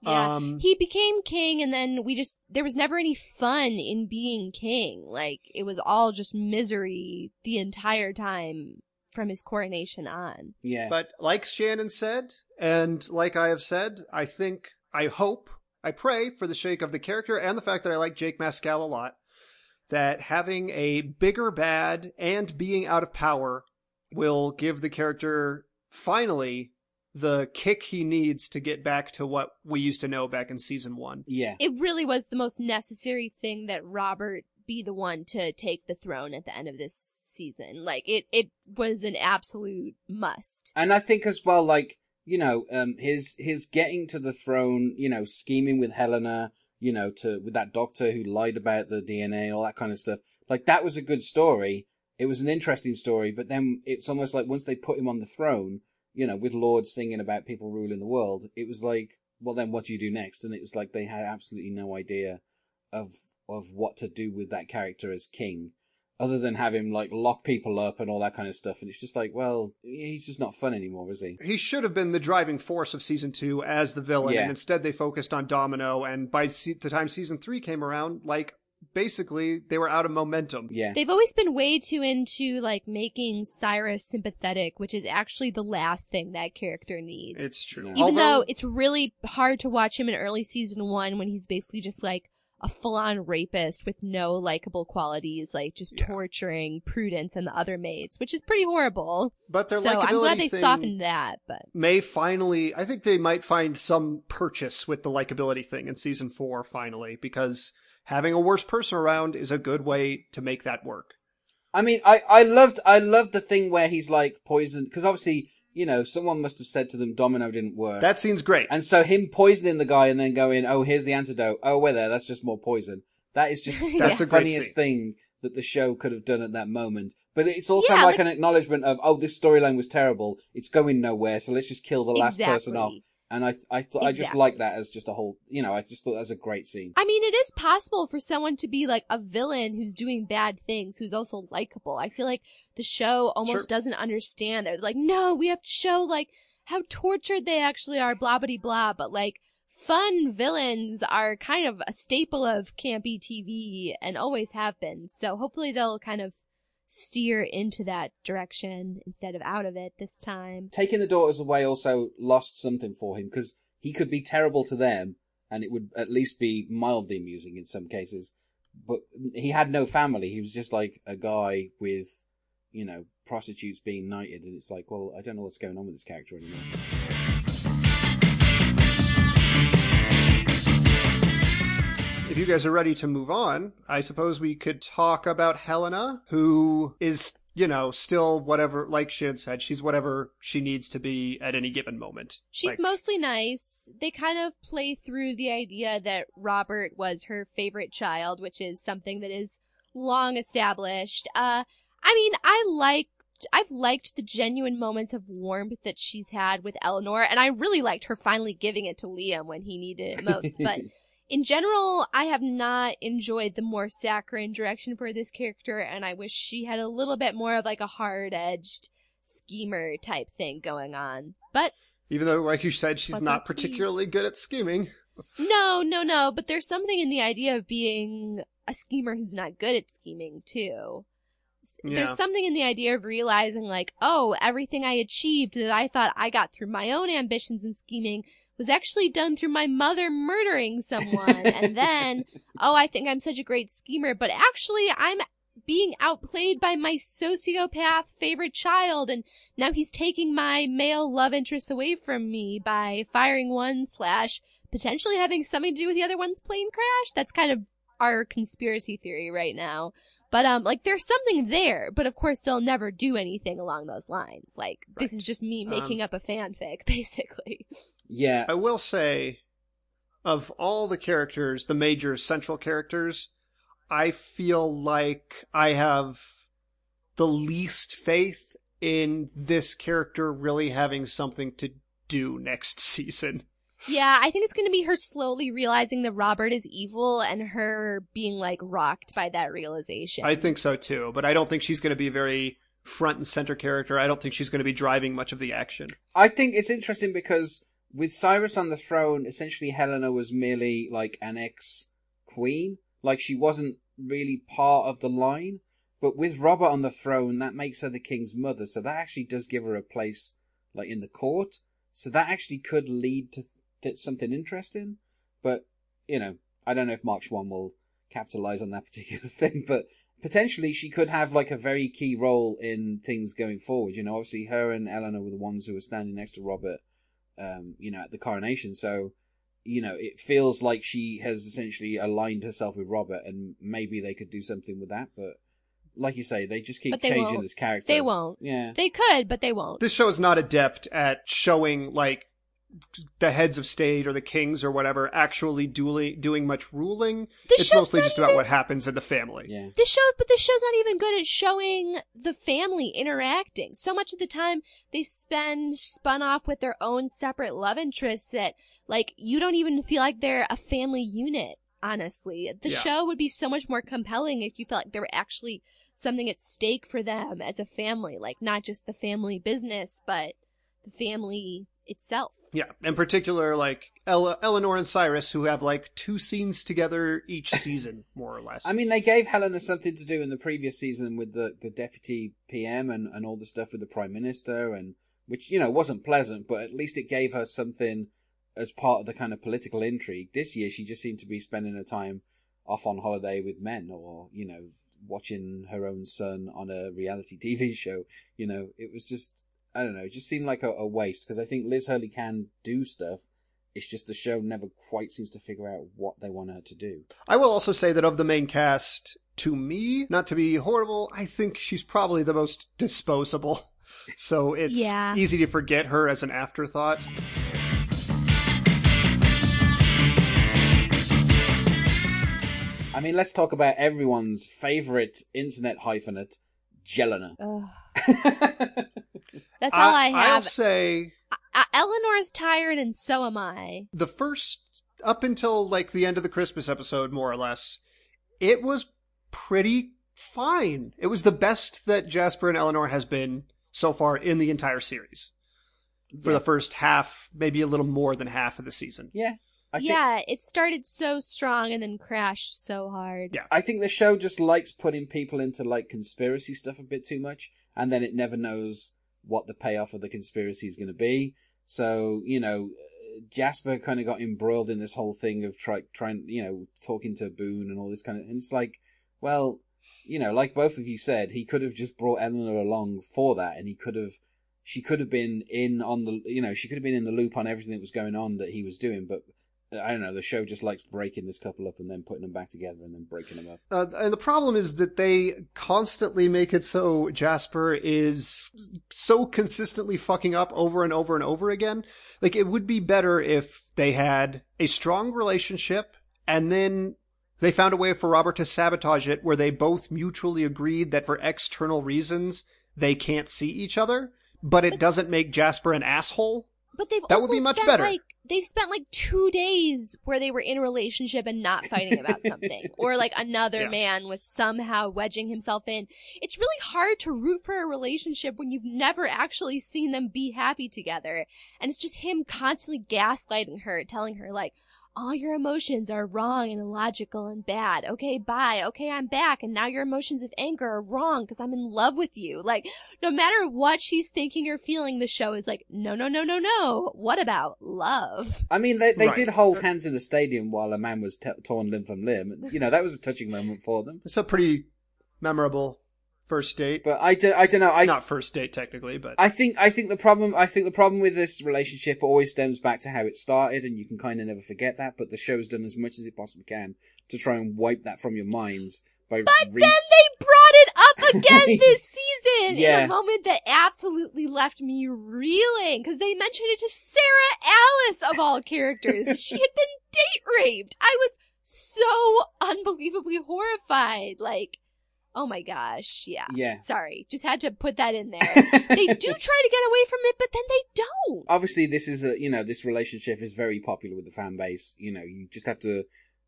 S1: Yeah.
S2: Um,
S1: he became king and then we just there was never any fun in being king. Like it was all just misery the entire time from his coronation on.
S3: yeah,
S2: But like Shannon said, and like I have said, I think, I hope, I pray for the sake of the character and the fact that I like Jake Maskall a lot, that having a bigger bad and being out of power will give the character finally the kick he needs to get back to what we used to know back in season one.
S3: yeah,
S1: It really was the most necessary thing that Robert be the one to take the throne at the end of this season. Like it it was an absolute must.
S3: and I think as well, like you know, um, his his getting to the throne, you know, scheming with Helena, you know, to with that doctor who lied about the DNA, all that kind of stuff. Like that was a good story. It was an interesting story, but then it's almost like once they put him on the throne, you know, with Lord singing about people ruling the world, it was like, well, then what do you do next? And it was like they had absolutely no idea of of what to do with that character as king, other than have him like lock people up and all that kind of stuff. And it's just like, well, he's just not fun anymore, is he?
S2: He should have been the driving force of season two as the villain,
S3: Yeah.
S2: and instead they focused on Domino. And by se- the time season three came around, like basically they were out of momentum.
S3: Yeah,
S1: They've always been way too into like making Cyrus sympathetic, which is actually the last thing that character needs.
S2: It's true.
S3: Yeah.
S1: Even
S2: Although-
S1: though it's really hard to watch him in early season one when he's basically just like a full-on rapist with no likable qualities, like just
S2: Yeah.
S1: torturing Prudence and the other mates, which is pretty horrible.
S2: but their
S1: So I'm glad they softened that, but
S2: may finally. I think they might find some purchase with the likability thing in season four finally, because having a worse person around is a good way to make that work.
S3: I mean, I, I loved, I loved the thing where he's like poisoned, because obviously, you know, someone must have said to them Domino didn't work.
S2: That seems great.
S3: and so him poisoning the guy and then going, oh, here's the antidote. Oh, we're there. That's just more poison. That is just (laughs)
S1: That's
S3: the funniest thing that the show could have done at that moment. But it's also
S1: Yeah,
S3: like,
S1: like-
S3: an acknowledgement of, oh, this storyline was terrible. It's going nowhere. So let's just kill the last person off.
S1: Exactly.
S3: And I, I thought, I just like that as just a whole, you know, I just thought that was a great scene.
S1: I mean, it is possible for someone to be like a villain who's doing bad things, who's also likable. I feel like the show almost
S2: Sure.
S1: doesn't understand. They're like, no, we have to show like how tortured they actually are, blah blah blah. But like, fun villains are kind of a staple of campy TV and always have been. So hopefully they'll kind of steer into that direction instead of out of it this time.
S3: taking the daughters away also lost something for him because he could be terrible to them and it would at least be mildly amusing in some cases. But he had no family. He was just like a guy with, you know, prostitutes being knighted. And it's like, well, I don't know what's going on with this character anymore.
S2: You guys are ready to move on, I suppose we could talk about Helena, who is, you know, still whatever, like she had said, she's whatever she needs to be at any given moment.
S1: She's
S2: Like,
S1: mostly nice. They kind of play through the idea that Robert was her favorite child, which is something that is long established. Uh, I mean, I like, I've liked the genuine moments of warmth that she's had with Eleanor, and I really liked her finally giving it to Liam when he needed it most. But (laughs) in general, I have not enjoyed the more saccharine direction for this character, and I wish she had a little bit more of like a hard edged schemer type thing going on. But
S2: even though, like you said, she's not particularly good at scheming.
S1: No, no, no. But there's something in the idea of being a schemer who's not good at scheming too.
S2: Yeah.
S1: There's something in the idea of realizing like, oh, everything I achieved that I thought I got through my own ambitions and scheming was actually done through my mother murdering someone. and (laughs) then, oh, I think I'm such a great schemer, but actually I'm being outplayed by my sociopath favorite child and now he's taking my male love interest away from me by firing one slash potentially having something to do with the other one's plane crash. That's kind of our conspiracy theory right now. But um like there's something there, but of course they'll never do anything along those lines. Like this is just me
S2: Um,
S1: making up a fanfic (laughs) basically.
S3: Yeah.
S2: I will say, of all the characters, the major central characters, I feel like I have the least faith in this character really having something to do next (laughs) season.
S1: Yeah, I think it's going to be her slowly realizing that Robert is evil and her being like rocked by that realization.
S2: I think so too, but I don't think she's going to be a very front and center character. I don't think she's going to be driving much of the action.
S3: I think it's interesting because with Cyrus on the throne, essentially Helena was merely like an ex queen. Like she wasn't really part of the line. But with Robert on the throne, that makes her the king's mother. So that actually does give her a place like in the court. So that actually could lead to th- something interesting. But, you know, I don't know if Mark Schwahn will capitalize on that (laughs) particular thing, but potentially she could have like a very key role in things going forward. You know, obviously her and Eleanor were the ones who were standing next to Robert, um, you know, at the coronation. So, you know, it feels like she has essentially aligned herself with Robert and maybe they could do something with that. But like you say, they just keep
S1: they
S3: changing
S1: won't.
S3: this character.
S1: they won't.
S3: Yeah.
S1: They could, but they won't.
S2: This show is not adept at showing like the heads of state or the kings or whatever actually doing doing much ruling.
S1: This
S2: it's mostly
S1: not
S2: just about what happens in the family.
S3: Yeah.
S1: This show, but this show's not even good at showing the family interacting. So much of the time, they spend spun off with their own separate love interests that, like, you don't even feel like they're a family unit. Honestly, the
S2: Yeah.
S1: show would be so much more compelling if you felt like there were actually something at stake for them as a family, like not just the family business, but the family itself.
S2: Yeah, in particular, like Ella, Eleanor and Cyrus, who have like two scenes together each season, more or less.
S3: I mean, they gave Helena something to do in the previous season with the, the deputy PM and, and all the stuff with the prime minister, and which you know wasn't pleasant, but at least it gave her something as part of the kind of political intrigue. This year, she just seemed to be spending her time off on holiday with men, or you know, watching her own son on a reality (laughs) TV show. You know, it was just I don't know, it just seemed like a, a waste because I think Liz Hurley can do stuff. It's just the show never quite seems to figure out what they want her to do.
S2: I will also say that of the main cast, to me, not to be horrible, I think she's probably the most disposable. (laughs) So it's
S1: Yeah.
S2: easy to forget her as an afterthought.
S3: I mean, let's talk about everyone's favorite internet hyphenate, Jelena.
S1: Ugh. (laughs) That's all I, have.
S2: I'll
S1: have.
S2: say
S1: Uh, Eleanor's tired, and so am I.
S2: the first up until like the end of the Christmas episode, more or less, it was pretty fine. It was the best that Jasper and Eleanor has been so far in the entire series. For
S3: Yeah.
S2: the first half, maybe a little more than half of the season.
S3: Yeah. I think,
S1: yeah, it started so strong and then crashed so hard.
S2: Yeah.
S3: I think the show just likes putting people into like conspiracy stuff a bit too much, and then it never knows what the payoff of the conspiracy is going to be. So, you know, Jasper kind of got embroiled in this whole thing of try, trying, you know, talking to Boone and all this kind of, and it's like, well, you know, like both of you said, he could have just brought Eleanor along for that, and he could have, she could have been in on the, you know, she could have been in the loop on everything that was going on that he was doing, but I don't know, the show just likes breaking this couple up and then putting them back together and then breaking them up.
S2: Uh, and the problem is that they constantly make it so Jasper is so consistently fucking up over and over and over again. Like, it would be better if they had a strong relationship and then they found a way for Robert to sabotage it where they both mutually agreed that for external reasons they can't see each other, but it doesn't make Jasper an asshole.
S1: But they've
S2: That would
S1: also
S2: be much
S1: spent
S2: better.
S1: like they've spent like two days where they were in a relationship and not fighting about something, (laughs) or like another
S2: Yeah.
S1: man was somehow wedging himself in. It's really hard to root for a relationship when you've never actually seen them be happy together, and it's just him constantly gaslighting her, telling her like. All your emotions are wrong and illogical and bad. Okay, bye. Okay, I'm back. And now your emotions of anger are wrong because I'm in love with you. Like, no matter what she's thinking or feeling, the show is like, no, no, no, no, no. What about love?
S3: I mean, they they
S2: Right.
S3: did hold uh, hands in a stadium while a man was t- torn limb from limb. You know, that was a touching moment for them.
S2: It's a pretty memorable first date.
S3: But I don't, I don't know. I
S2: Not first date technically, but
S3: I think I think the problem I think the problem with this relationship always stems back to how it started, and you can kind of never forget that. But the show's done as much as it possibly can to try and wipe that from your minds by.
S1: But
S3: re-
S1: then they brought it up again (laughs) this season in a moment that absolutely left me reeling because they mentioned it to Sarah Alice of all characters. (laughs) she had been date raped. I was so unbelievably horrified. Like, oh my gosh, yeah.
S3: Yeah.
S1: Sorry, just had to put that in there. (laughs) they do try to get away from it, but then they don't.
S3: Obviously, this is a you know this relationship is very popular with the fan base. You know, you just have to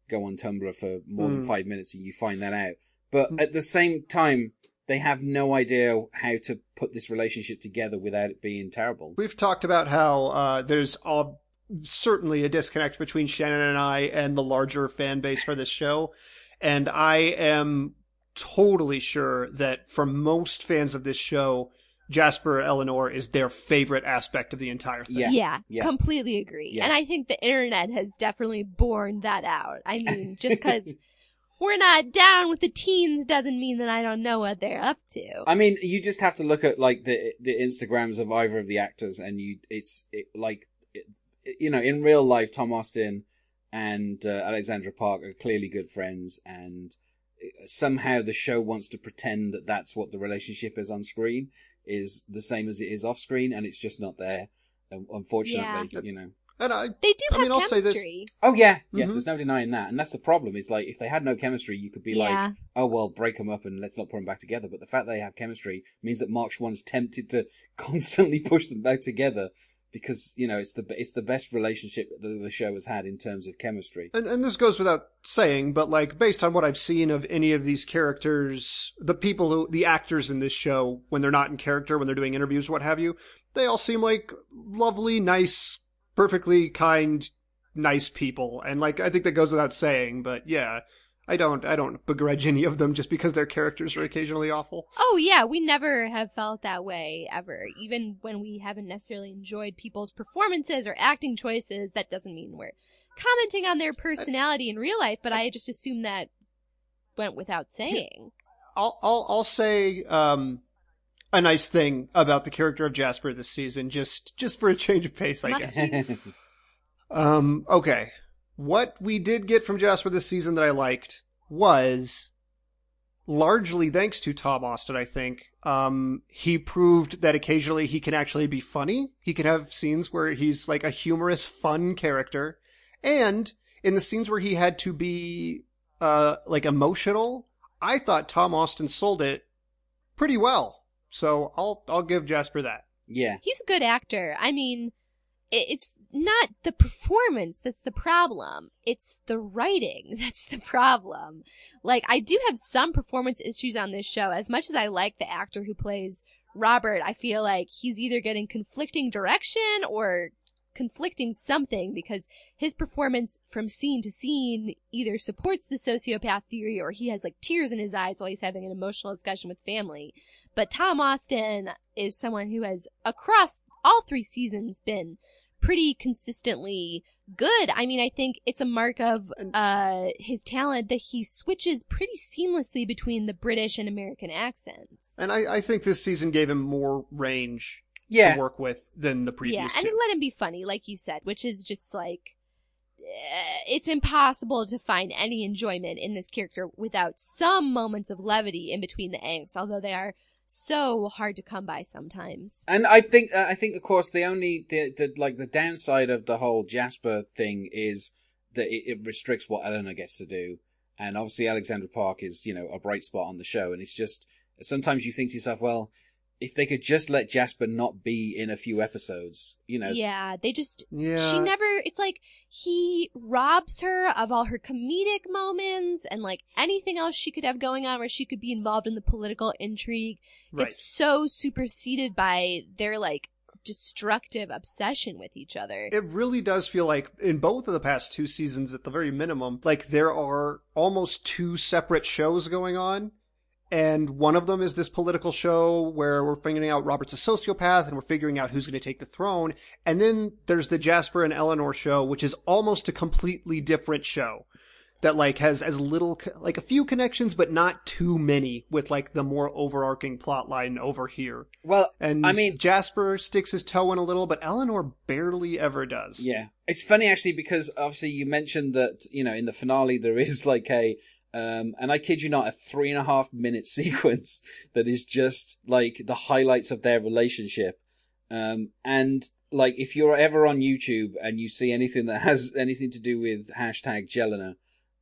S3: go on Tumblr for more than
S2: Mm.
S3: five minutes and you find that out. But
S2: Mm.
S3: at the same time, they have no idea how to put this relationship together without it being terrible.
S2: we've talked about how uh, there's all, certainly a disconnect between Shannon and I and the larger fan base for this show. And I am totally sure that for most fans of this show, Jasper Eleanor is their favorite aspect of the entire thing.
S3: Yeah.
S1: Yeah,
S3: yeah.
S1: completely agree.
S3: Yeah.
S1: And I think the internet has definitely borne that out. I mean, just because (laughs) we're not down with the teens doesn't mean that I don't know what they're up to.
S3: I mean, you just have to look at like the the Instagrams of either of the actors, and you it's it, like it, you know in real life, Tom Austen and uh, Alexandra Park are clearly good friends, and somehow the show wants to pretend that that's what the relationship is on screen is the same as it is off screen, and it's just not there. Unfortunately,
S2: Yeah.
S3: you know.
S2: And I,
S1: they do
S2: I
S1: have
S2: mean, I'll say this-
S1: chemistry.
S3: Oh yeah, yeah.
S2: Mhm.
S3: There's no denying that, and that's the problem. Is like if they had no chemistry, you could be like, oh well, break them up and let's not put them back together. But the fact that they have chemistry means that Mark Schwahn's tempted to (laughs) constantly push them back together because you know it's the it's the best relationship that the show has had in terms of chemistry.
S2: and, and this goes without saying, but like based on what I've seen of any of these characters, the people who, the actors in this show, when they're not in character, when they're doing interviews, what have you, they all seem like lovely, nice, perfectly kind, nice people. And like, I think that goes without saying, but yeah, I don't, I don't begrudge any of them just because their characters are occasionally awful.
S1: Oh yeah, we never have felt that way ever. Even when we haven't necessarily enjoyed people's performances or acting choices, that doesn't mean we're commenting on their personality in real life, but I just assume that went without saying.
S2: I'll, I'll, I'll say, um, a nice thing about the character of Jasper this season, just, just for a change of pace, I
S1: Must
S2: guess. Um, okay. What we did get from Jasper this season that I liked was largely thanks to Tom Austen, I think. Um, he proved that occasionally he can actually be funny. He can have scenes where he's like a humorous, fun character. And in the scenes where he had to be, uh, like emotional, I thought Tom Austen sold it pretty well. So I'll, I'll give Jasper that.
S3: yeah,
S1: He's a good actor. I mean, it's not the performance that's the problem. It's the writing (laughs) that's the problem. Like, I do have some performance issues on this show. As much as I like the actor who plays Robert, I feel like he's either getting conflicting direction or conflicting something because his performance from scene to scene either supports the sociopath theory or he has like tears in his eyes while he's having an emotional discussion with family. But Tom Austen is someone who has across all three seasons been pretty consistently good. I mean, I think it's a mark of uh his talent that he switches pretty seamlessly between the British and American accents.
S2: And I, I think this season gave him more range
S3: yeah.
S2: to work with than the previous
S1: yeah, and
S2: two.
S1: it let him be funny, like you said, which is just like eh, it's impossible to find any enjoyment in this character without some moments of levity in between the angst, although they are so hard to come by sometimes.
S3: And I think, uh, I think, of course, the only, the, the, like, the downside of the whole Jasper thing is that it, it restricts what Eleanor gets to do. And obviously, Alexandra Park is, you know, a bright spot on the show. And it's just, sometimes you think to yourself, well, if they could just let Jasper not be in a few episodes, you know.
S1: Yeah, they just
S2: yeah.
S1: she never it's like he robs her of all her comedic moments and like anything else she could have going on where she could be involved in the political intrigue
S2: right.
S1: gets so superseded by their like destructive obsession with each other.
S2: It really does feel like in both of the past two seasons, at the very minimum, like there are almost two separate shows going on. And one of them is this political show where we're figuring out Robert's a sociopath and we're figuring out who's going to take the throne. And then there's the Jasper and Eleanor show, which is almost a completely different show that like has as little like a few connections but not too many with like the more overarching plot line over here.
S3: Well
S2: and
S3: i mean
S2: jasper sticks his toe in a little but eleanor barely ever does.
S3: Yeah. It's funny actually because obviously you mentioned that you know in the finale there is like a um, and I kid you not, a three and a half minute (laughs) sequence that is just like the highlights of their relationship. Um, and like if you're ever on YouTube and you see anything that has (laughs) anything to do with hashtag Jelena,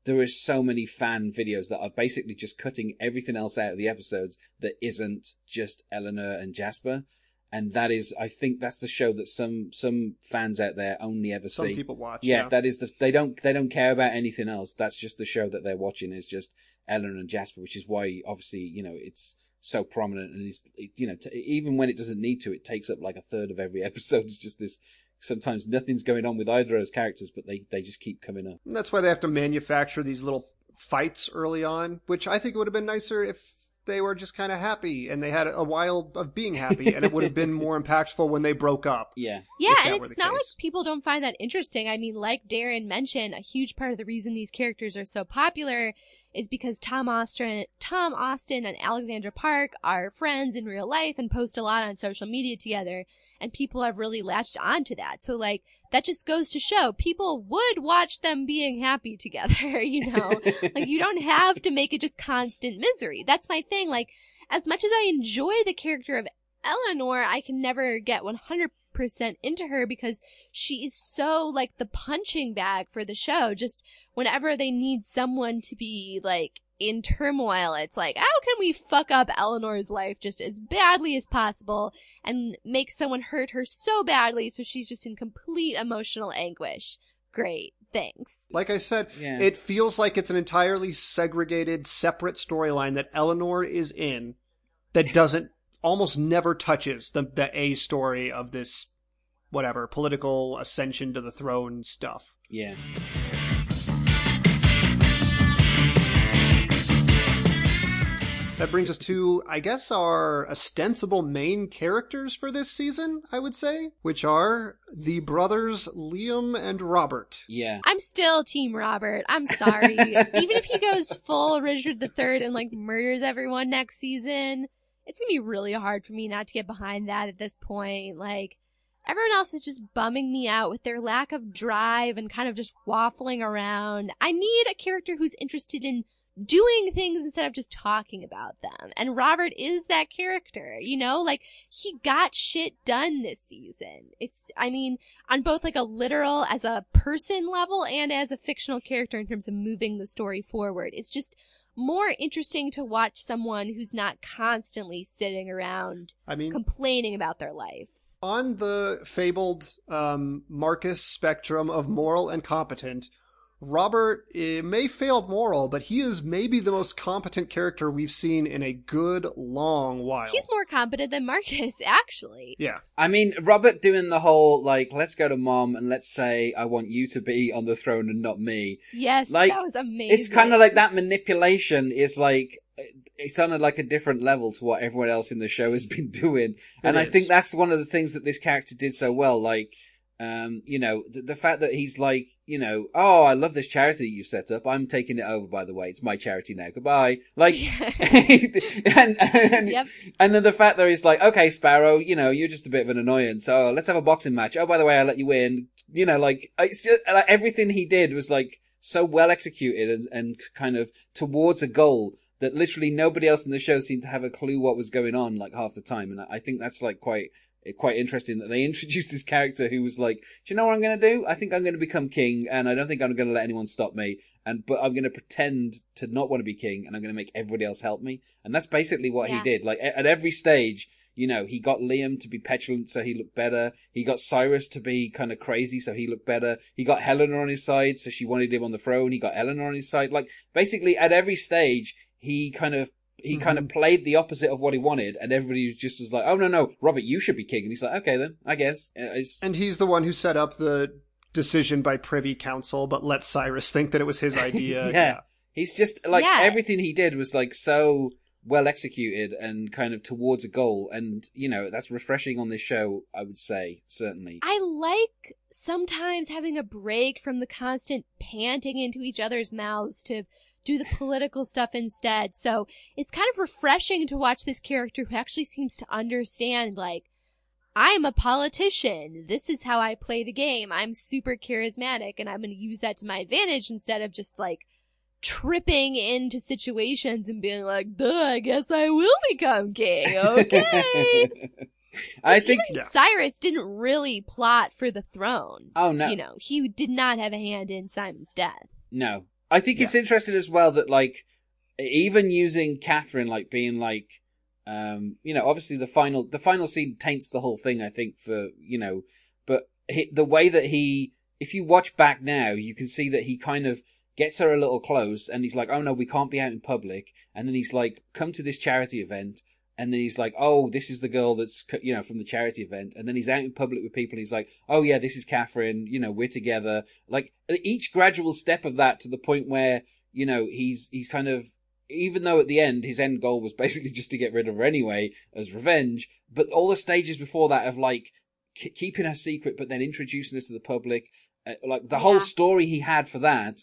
S3: there is so many fan videos that are basically just cutting everything else out of the episodes that isn't just Eleanor and Jasper. And that is, I think that's the show that some, some fans out there only ever
S2: some
S3: see.
S2: people watch
S3: Yeah,
S2: yeah,
S3: that is the, they don't, they don't care about anything else. That's just the show that they're watching is just Ellen and Jasper, which is why obviously, you know, it's so prominent and it's, you know, t- even when it doesn't need to, it takes up like a third of every (laughs) episode. It's just this sometimes nothing's going on with either of those characters, but they, they just keep coming up.
S2: And that's why they have to manufacture these little fights early on, which I think it would have been nicer if they were just kind of happy and they had a while of being happy and it would have been more (laughs) impactful when they broke up.
S3: Yeah.
S1: Yeah, and it's not
S2: case.
S1: like people don't find that interesting. I mean, like Darren mentioned, a huge part of the reason these characters are so popular is because Tom Austen, Tom Austen and Alexandra Park are friends in real life and post a lot on social media together, and people have really latched onto that. So like that just goes to show people would watch them being happy together, (laughs) you know? (laughs) like you don't have to make it just constant misery. That's my thing. Like as much as I enjoy the character of Eleanor, I can never get 100% into her because she is so like the punching bag for the show. Just whenever they need someone to be like in turmoil, it's like, how can we fuck up Eleanor's life just as badly as possible and make someone hurt her so badly so she's just in complete emotional anguish? Great. Thanks.
S2: Like I said,
S3: Yeah.
S2: it feels like it's an entirely segregated, separate storyline that Eleanor is in that doesn't almost never touches the the A story of this whatever political ascension to the throne stuff.
S3: Yeah.
S2: That brings us to, I guess, our ostensible main characters for this season, I would say, which are the brothers Liam and Robert.
S3: Yeah.
S1: I'm still Team Robert. I'm sorry. (laughs) Even if he goes full Richard III and like murders everyone next season, it's gonna be really hard for me not to get behind that at this point. Like, everyone else is just bumming me out with their lack of drive and kind of just waffling around. I need a character who's interested in doing things instead of just talking about them. And Robert is that character, you know, like he got shit done this season. It's, I mean, on both like a literal as a person level and as a fictional character in terms of moving the story forward. It's just more interesting to watch someone who's not constantly sitting around
S2: I mean,
S1: complaining about their life.
S2: on the fabled um, Marcus spectrum of moral and competent, Robert may fail moral, but he is maybe the most competent character we've seen in a good long while.
S1: He's more competent than Marcus, (laughs) actually.
S2: yeah.
S3: I mean, Robert doing the whole, like, let's go to mom and let's say I want you to be on the throne and not me.
S1: Yes,
S3: Like,
S1: that was amazing.
S3: It's kind of like that manipulation is like, it's on a, like a different level to what everyone else in the show has been (laughs) doing. and I think that's one of the things that this character did so well. Like, um, you know, the, the fact that he's like, you know, oh, I love this charity you've set up. I'm taking it over, by the way. It's my charity now. Goodbye. Like, (laughs) and, and,
S1: Yep.
S3: and then the fact that he's like, okay, Sparrow, you know, you're just a bit of an annoyance. So let's have a boxing match. Oh, by the way, I let you win. You know, like, it's just, like, everything he did was like so well executed and, and kind of towards a goal that literally nobody else in the show seemed to have a clue what was going on like half the time. And I I think that's like quite, quite interesting that they (laughs) introduced this character who was like, do you know what I'm going to do? I think I'm going to become king and I don't think I'm going to let anyone stop me. And, but I'm going to pretend to not want to be king and I'm going to make everybody else help me. And that's basically what
S1: Yeah.
S3: he did. Like at every stage, you know, he got Liam to be petulant so he looked better. He got Cyrus to be kind of crazy so he looked better. He got Helena on his side so she wanted him on the throne. He got Eleanor on his side. Like basically at every stage, he kind of he kind of played the opposite of what he wanted, and everybody just was like, "Oh no, no, Robert, you should be king." And he's like, "Okay, then, I guess." Uh, It's,
S2: And he's the one who set up the decision by Privy Council, but let Cyrus think that it was his (laughs) idea.
S3: Yeah. he's just like
S1: Yeah.
S3: everything he did was like so well executed and kind of towards a goal, and you know that's refreshing on this show. I would say certainly.
S1: I like sometimes having a break from the constant panting into each other's mouths to do the political stuff instead. So it's kind of refreshing to watch this character who actually seems to understand, like, I'm a politician. This is how I play the game. I'm super charismatic and I'm going to use that to my advantage instead of just like tripping into situations and being like, duh, I guess I will become king. Okay. (laughs)
S3: I think.
S1: Even Cyrus didn't really plot for the throne.
S3: Oh no,
S1: You know, he did not have a hand in Simon's death.
S3: No. I think it's interesting as well that like even using Catherine like being like um you know obviously the final the final scene taints the whole thing I think for you know but he, the way that he if you watch back now you can see that he kind of gets her a little close and he's like oh no we can't be out in public. And then he's like come to this charity event and then he's like, "Oh, this is the girl that's you know from the charity event." And then he's out in public with people. And he's like, "Oh yeah, this is Catherine. You know, we're together." Like each gradual step of that to the point where you know he's he's kind of even though at the end his end goal was (laughs) basically just to get rid of her anyway as revenge. But all the stages before that of like k- keeping her secret, but then introducing her to the public, uh, like the whole story he had for that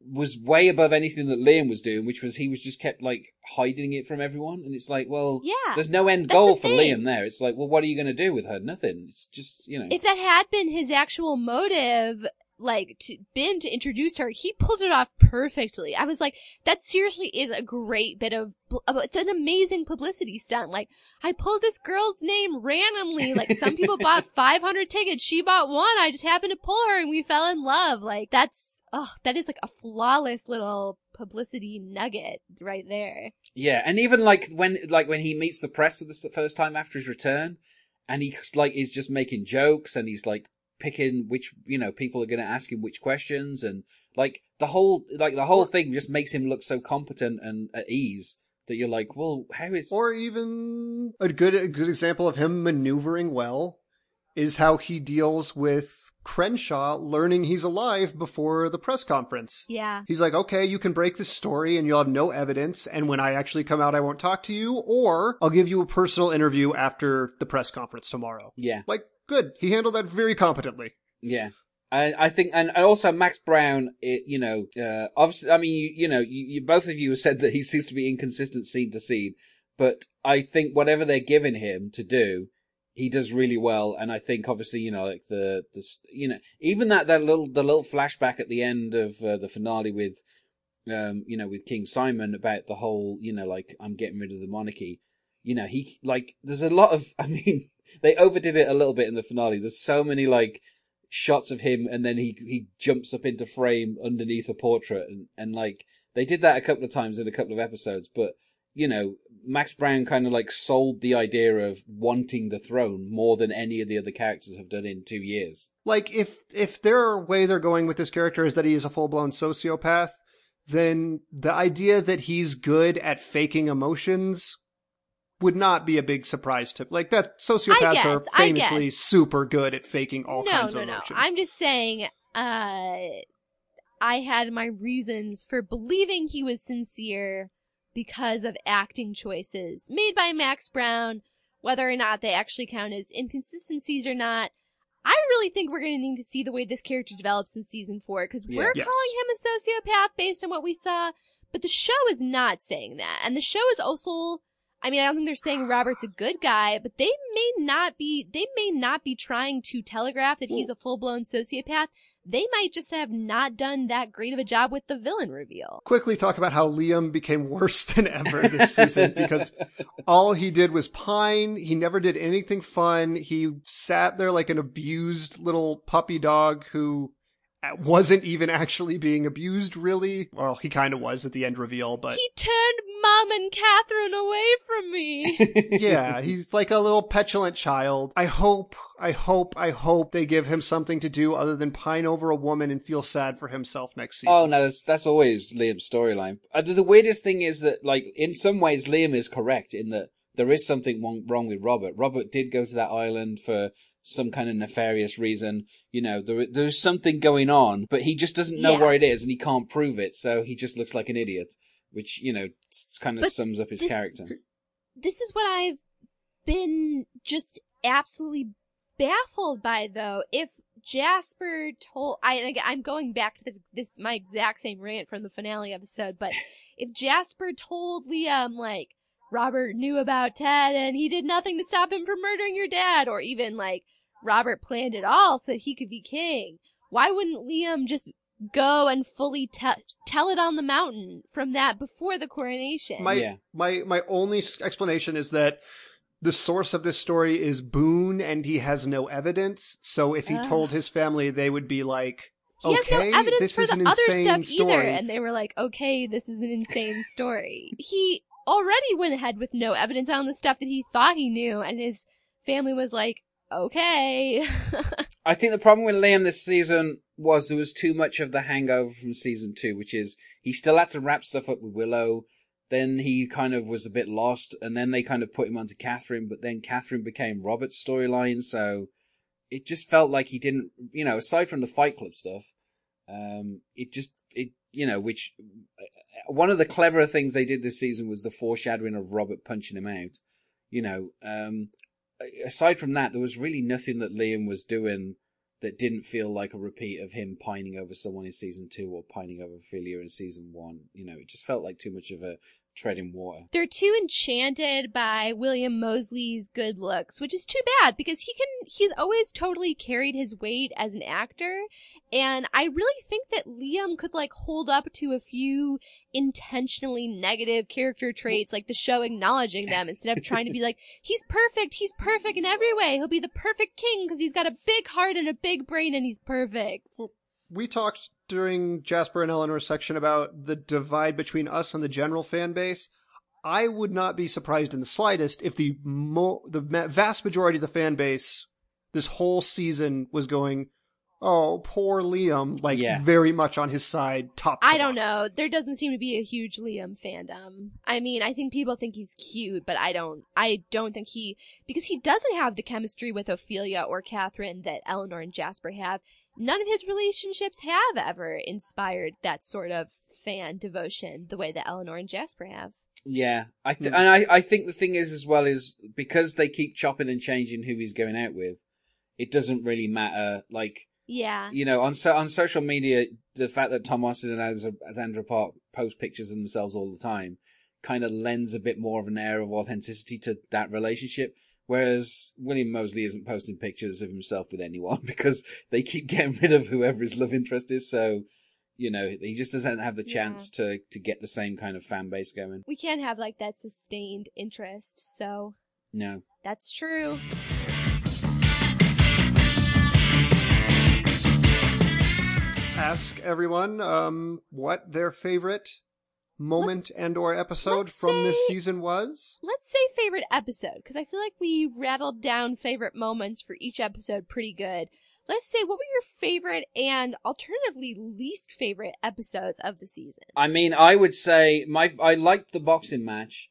S3: was way above anything that Liam was doing, which was he was just kept like hiding it from everyone. And it's like, well,
S1: Yeah.
S3: there's no end goal for
S1: thing.
S3: Liam there. It's like, well, what are you going to do with her? Nothing. It's just, you know.
S1: If that had been his actual motive, like, to, been to introduce her, he pulls it off perfectly. I was like, that seriously is a great bit of, it's an amazing publicity stunt. Like, I pulled this girl's name randomly. Like, some people (laughs) bought 500 tickets. She bought one. I just happened to pull her and we fell in love. Like, that's, oh, that is like a flawless little publicity nugget right there.
S3: Yeah, and even like when like when he meets the press for the first time after his return, and he like is just making jokes and he's like picking which you know people are going to ask him which questions and like the whole like the whole thing just makes him look so competent and at ease that you're like, well, how is
S2: Or even a good a good example of him maneuvering well is how he deals with Crenshaw learning he's alive before the press conference.
S1: Yeah.
S2: He's like, okay, you can break this story and you'll have no evidence, and when I actually come out, I won't talk to you, or I'll give you a personal interview after the press conference tomorrow.
S3: yeah
S2: Like, good. He handled that very competently.
S3: Yeah. I, I think, and and also Max Brown, it, you know, uh, obviously, I mean, you, you know, you, you, both of you have said that he seems to be inconsistent scene to scene, but I think whatever they're giving him to do, he does really well. And I think obviously, you know, like the, the, you know, even that, that little, the little flashback at the end of uh, the finale with, um, you know, with King Simon about the whole, you know, like, I'm getting rid of the monarchy. You know, he, like, there's a lot of, (laughs) I mean, they overdid it a little bit in the finale. There's so many, like, shots of him and then he he jumps up into frame underneath a portrait and, and like they did that a couple of times in a couple of episodes but you know max brown kind of like sold the idea of wanting the throne more than any of the other characters have done in two years
S2: Like, if, if their way they're going with this character is that he is a full-blown sociopath, then the idea that he's good at faking emotions would not be a big surprise to like that sociopaths
S1: guess,
S2: are famously super good at faking all
S1: no,
S2: kinds
S1: no,
S2: of emotions.
S1: no.
S2: emotions.
S1: I'm just saying, uh, I had my reasons for believing he was sincere because of acting choices made by Max Brown, whether or not they actually count as inconsistencies or not. I really think we're going to need to see the way this character develops in season four because
S3: Yeah.
S1: we're
S2: Yes.
S1: calling him a sociopath based on what we saw, but the show is not saying that. And the show is also, I mean, I don't think they're saying Robert's a good guy, but they may not be, they may not be trying to telegraph that he's a full blown sociopath. They might just have not done that great of a job with the villain reveal.
S2: quickly talk about how Liam became worse than ever this (laughs) season because all he did was pine. He never did anything fun. He sat there like an abused little puppy dog who wasn't even actually being abused, really. Well, he kind of was at the end reveal, but
S1: He turned Mom and Catherine away from me. (laughs)
S2: yeah, he's like a little petulant child. I hope, I hope, I hope they give him something to do other than pine over a woman and feel sad for himself next season.
S3: Oh no, that's that's always Liam's storyline. Uh, the, the weirdest thing is that, like, in some ways, Liam is correct in that there is something wrong, wrong with Robert. Robert did go to that island for some kind of nefarious reason. You know, there there's something going on, but he just doesn't know
S1: Yeah.
S3: where it is and he can't prove it, so he just looks like an idiot. Which you know kind of
S1: But
S3: sums up his
S1: this-
S3: character.
S1: this is what I've been just absolutely baffled by though. If Jasper told, I, I'm going back to the, this, my exact same rant from the finale episode, but (laughs) if Jasper told Liam, like, Robert knew about Ted and he did nothing to stop him from murdering your dad, or even like, Robert planned it all so that he could be king, why wouldn't Liam just go and fully te- tell it on the mountain from that before the coronation?
S2: my
S3: Yeah.
S2: my my only explanation is that the source of this story is Boone, and he has no evidence. So if he
S1: Ah.
S2: told his family, they would be like,
S1: He has
S2: "Okay,
S1: no evidence
S2: this
S1: for
S2: is
S1: the
S2: an
S1: other
S2: insane
S1: stuff
S2: story."
S1: either. And they were like, okay, this is an insane story. he already went ahead with no evidence on the stuff that he thought he knew, and his family was like, okay. (laughs)
S3: I think the problem with Liam this season was there was too much of the hangover from season two, which is he still had to wrap stuff up with Willow. Then he kind of was a bit lost, and then they kind of put him onto Catherine, but then Catherine became Robert's storyline, so it just felt like he didn't, you know, aside from the Fight Club stuff, um, it just, it, you know, which, one of the cleverer things they did this season was the foreshadowing of Robert punching him out. You know, um, aside from that, there was really nothing that Liam was doing that didn't feel like a repeat of him pining over someone in season two or pining over Ophelia in season one. You know, it just felt like too much of a tread in water.
S1: They're too enchanted by William Mosley's good looks, which is too bad because he can, he's always totally carried his weight as an actor. And I really think that Liam could like hold up to a few intentionally negative character traits, like the show acknowledging them instead of trying to be like, (laughs) he's perfect, he's perfect in every way. He'll be the perfect king because he's got a big heart and a big brain and he's perfect.
S2: we talked during Jasper and Eleanor's section about the divide between us and the general fan base. I would not be surprised in the slightest if the mo- the vast majority of the fan base this whole season was going, "Oh, poor Liam," like
S3: Yeah.
S2: very much on his side. Top. to
S1: I don't know. There doesn't seem to be a huge Liam fandom. I mean, I think people think he's cute, but I don't. I don't think he because he doesn't have the chemistry with Ophelia or Catherine that Eleanor and Jasper have. None of his relationships have ever inspired that sort of fan devotion the way that Eleanor and Jasper have.
S3: Yeah, I th-
S2: Hmm.
S3: and I, I think the thing is as well is because they keep chopping and changing who he's going out with, it doesn't really matter. Like
S1: Yeah.
S3: you know, on so on social media, the fact that Tom Austen and Alexandra Alexandra Park post pictures of themselves all the time kind of lends a bit more of an air of authenticity to that relationship. Whereas William Mosley isn't posting pictures of himself with anyone (laughs) because they keep getting rid of whoever his love interest is. So, you know, he just doesn't have the
S1: Yeah.
S3: chance to to get the same kind of fan base going.
S1: We can't have like that sustained interest, so
S3: No.
S1: that's true.
S2: Ask everyone um, what their favorite moment
S1: Let's-
S2: and or episode
S1: let's
S2: from this season was.
S1: Let's say favorite episode, because I feel like we rattled down favorite moments for each episode pretty good. Let's say what were your favorite and alternatively least favorite episodes of the season?
S3: I mean, I would say my I liked the boxing match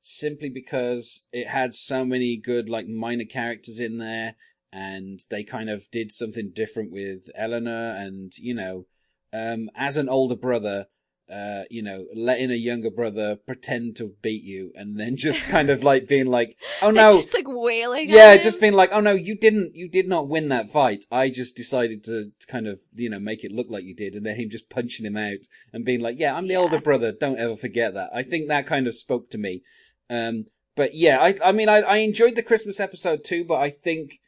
S3: simply because it had so many good like minor characters in there, and they kind of did something different with Eleanor, and you know, um, as an older brother. Uh, you know, letting a younger brother pretend to beat you and then just kind of like being like, oh (laughs) no,
S1: just like wailing.
S3: yeah, just being like, oh no, you didn't, you did not win that fight. I just decided to, to kind of, you know, make it look like you did, and then him just punching him out and being like, yeah, I'm the
S1: Yeah.
S3: older brother. Don't ever forget that. I think that kind of spoke to me. Um, but yeah, I, I mean, I, I enjoyed the Christmas episode too, but I think,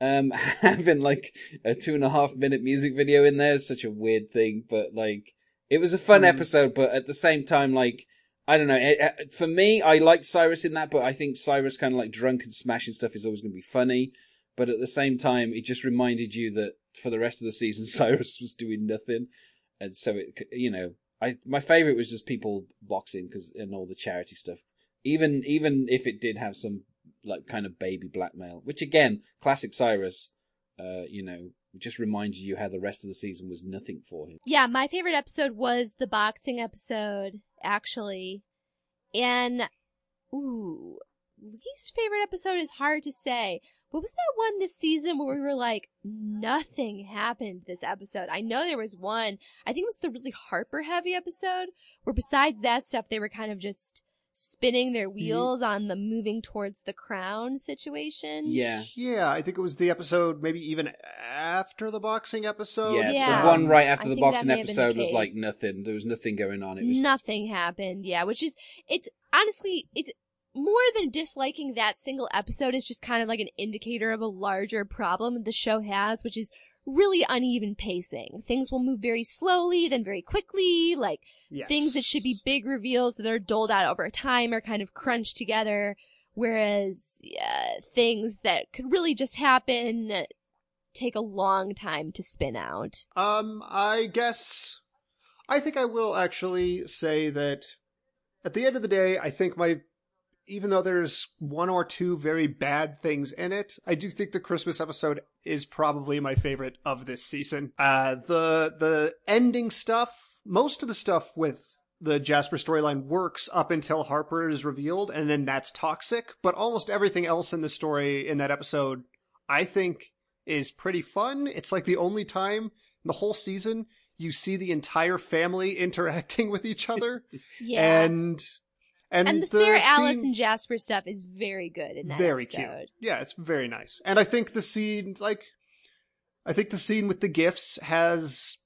S3: um, (laughs) having like a two and a half minute music video in there is such a weird thing, but like, it was a fun
S2: Mm.
S3: episode, but at the same time, like, I don't know. It, it- for me, I liked Cyrus in that, but I think Cyrus kind of like drunk and smashing stuff is always going to be funny. but at the same time, it just reminded you that for the rest of the season, (laughs) Cyrus was doing nothing, and so it, you know, I my favorite was just people boxing because and all the charity stuff. Even even if it did have some like kind of baby blackmail, which again, classic Cyrus, uh, you know, just reminds you how the rest of the season was nothing for him.
S1: Yeah, my favorite episode was the boxing episode, actually. And, ooh, least favorite episode is hard to say. What was that one this season where we were like, nothing happened this episode? I know there was one, I think it was the really Harper heavy episode, where besides that stuff, they were kind of just spinning their mm-hmm. wheels on the moving towards the crown situation.
S3: Yeah,
S2: Yeah, I think it was the episode, maybe even after the boxing episode.
S3: yeah.
S1: Yeah.
S3: The one right after
S1: I
S3: the boxing
S1: may have been the
S3: episode was like nothing. There was nothing going on. It was
S1: Nothing happened, yeah, which is, it's honestly, it's more than disliking that single episode is just kind of like an indicator of a larger problem the show has, which is really uneven pacing. Things will move very slowly, then very quickly, like
S2: Yes.
S1: things that should be big reveals that are doled out over time are kind of crunched together, whereas uh, things that could really just happen take a long time to spin out.
S2: Um, I guess I think I will actually say that at the end of the day, I think my even though there's one or two very bad things in it, I do think the Christmas episode is probably my favorite of this season. Uh, the the ending stuff, most of the stuff with the Jasper storyline works up until Harper is revealed, and then that's toxic. But almost everything else in the story in that episode, I think, is pretty fun. It's like the only time in the whole season you see the entire family (laughs) interacting with each other, (laughs)
S1: Yeah.
S2: and and,
S1: And, the, Sarah
S2: scene-
S1: Alice and Jasper stuff is very good in that
S2: very
S1: episode.
S2: cute. Yeah, it's very nice. And I think the scene, like, I think the scene with the gifts has,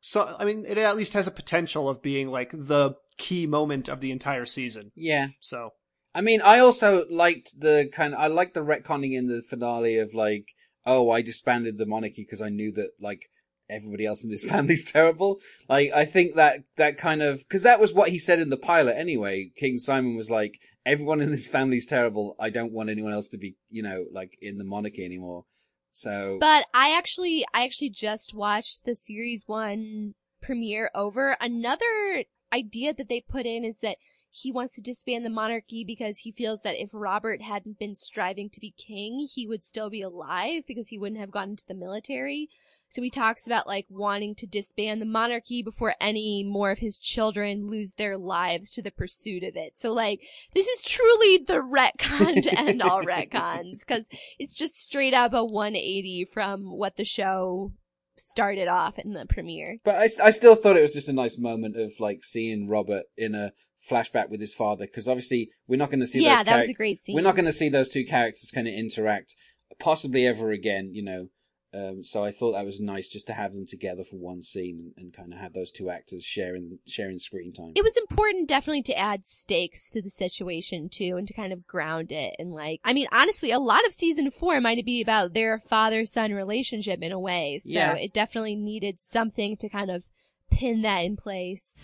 S2: so I mean, it at least has a potential of being like the key moment of the entire season.
S3: yeah.
S2: So
S3: I mean, I also liked the kind. I liked the retconning in the finale of like, oh, I disbanded the monarchy because I knew that like everybody else in this (laughs) family's terrible. Like, I think that that kind of because that was what he said in the pilot anyway. King Simon was like, everyone in this family's terrible. I don't want anyone else to be, you know, like in the monarchy anymore. So
S1: But I actually, I actually just watched the series one premiere over. Another idea that they put in is that he wants to disband the monarchy because he feels that if Robert hadn't been striving to be king, he would still be alive because he wouldn't have gone into the military. So he talks about like wanting to disband the monarchy before any more of his children lose their lives to the pursuit of it. So like, this is truly the retcon to (laughs) end all retcons because it's just straight up a 180 from what the show started off in the premiere.
S3: But I, I still thought it was just a nice moment of like seeing Robert in a flashback with his father because obviously we're not going to see
S1: yeah,
S3: those
S1: that was a great scene.
S3: we're not going to see those two characters kind of interact possibly ever again, you know. Um, so I thought that was nice just to have them together for one scene and, and kind of have those two actors sharing sharing screen time.
S1: it was important definitely to add stakes to the situation too and to kind of ground it and like I mean honestly a lot of season 4 might be about their father son relationship in a way so
S3: Yeah.
S1: it definitely needed something to kind of pin that in place.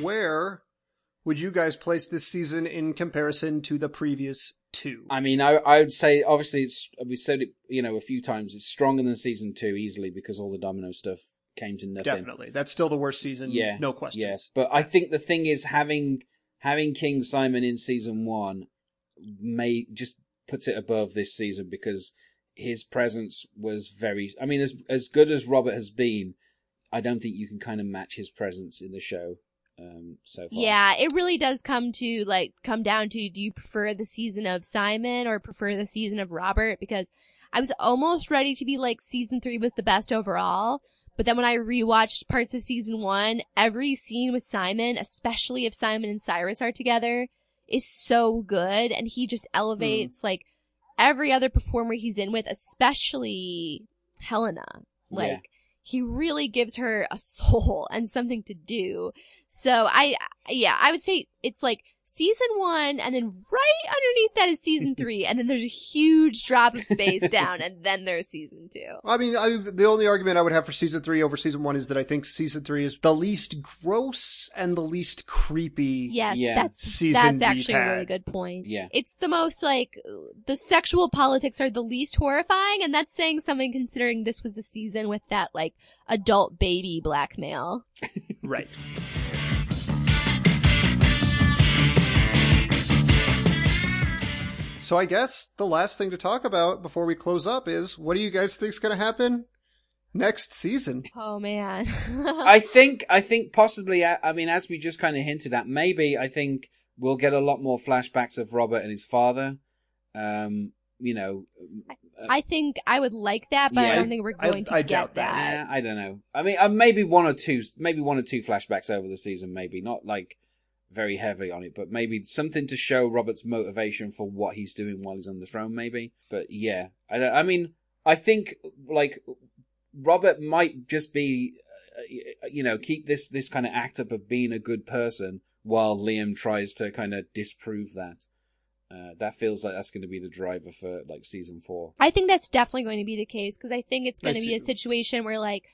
S2: Where would you guys place this season in comparison to the previous two?
S3: I mean, I I would say obviously it's we said it you know a few times. It's stronger than season two easily because all the domino stuff came to nothing.
S2: Definitely, that's still the worst season.
S3: Yeah,
S2: no questions.
S3: Yeah, but I think the thing is having having King Simon in season one may just puts it above this season because his presence was very. I mean, as as good as Robert has been, I don't think you can kind of match his presence in the show um, so far.
S1: Yeah, it really does come to like come down to do you prefer the season of Simon or prefer the season of Robert? Because I was almost ready to be like season three was the best overall. But then when I rewatched parts of season one, every scene with Simon, especially if Simon and Cyrus are together, is so good. And he just elevates like every other performer he's in with, especially Helena. Like,
S3: Yeah.
S1: He really gives her a (laughs) soul and something to do. So I, yeah, I would say it's like season one, and then right underneath that is season (laughs) three, and then there's a huge drop of space (laughs) down, and then there's season two.
S2: I mean, I, the only argument I would have for season three over season one is that I think season three is the least gross and the least creepy.
S1: Yes,
S3: Yeah.
S1: that's
S2: Season
S1: that's actually
S2: we've
S1: a really good point.
S3: Yeah.
S1: It's the most like the sexual politics are the least horrifying, and that's saying something considering this was the season with that like adult baby blackmail. (laughs)
S2: Right. So I guess the last thing to talk about before we close up is what do you guys think's going to happen next season?
S1: Oh man. (laughs)
S3: I think, I think possibly, I I mean, as we just kind of hinted at, maybe I think we'll get a lot more flashbacks of Robert and his father. Um, you know,
S1: I think I would like that, but I don't think we're
S2: I-
S1: going to
S2: I
S1: get
S2: doubt
S1: that.
S2: that.
S3: eh, I don't know. I mean, uh, maybe one or two, maybe one or two flashbacks over the season, maybe not like very heavily on it, but maybe something to show Robert's motivation for what he's doing while he's on the throne, maybe. But yeah, I don't, I mean, I think like Robert might just be, uh, you know, keep this this kind of act up of being a good person while Liam tries to kind of disprove that. Uh, that feels like that's going to be the driver for like season four.
S1: I think that's definitely going to be the case because I think it's going to be a situation where like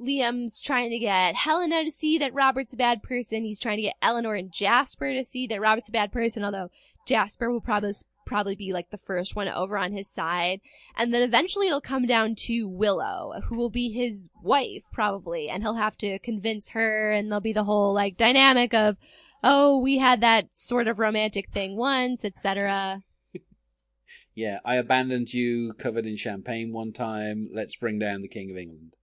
S1: Liam's trying to get Helena to see that Robert's a bad person. He's trying to get Eleanor and Jasper to see that Robert's a bad person, although Jasper will probably probably be like the first one over on his side. And then eventually it'll come down to Willow, who will be his wife probably, and he'll have to convince her and there'll be the whole like dynamic of oh, we had that sort of romantic thing once, etc. (laughs)
S3: Yeah, I abandoned you covered in champagne one time. Let's bring down the King of England.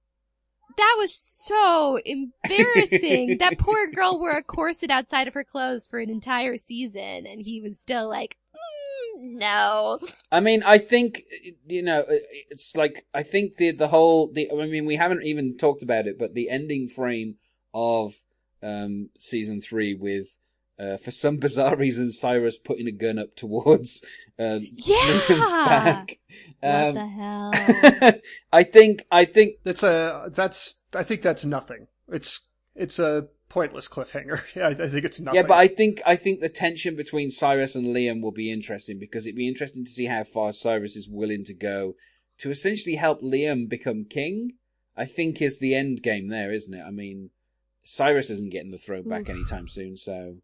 S1: That was so embarrassing. that poor girl wore a corset outside of her clothes for an entire season, and he was still like, mm, no.
S3: I mean, I think you know, it's like I think the the whole the I mean, we haven't even talked about it, but the ending frame of um season three with uh, for some (laughs) bizarre reason Cyrus putting a gun up towards uh, Liam's
S1: Yeah.
S3: back.
S1: what
S3: Um,
S1: the hell? (laughs)
S3: I think I think
S2: That's a that's I think that's nothing. It's it's a pointless cliffhanger. (laughs) Yeah, I, I think it's nothing.
S3: Yeah, but I think I think the tension between Cyrus and Liam will be interesting because it'd be interesting to see how far Cyrus is willing to go to essentially help Liam become king. I think is the end game there, isn't it? I mean, Cyrus isn't getting the throne back anytime soon, so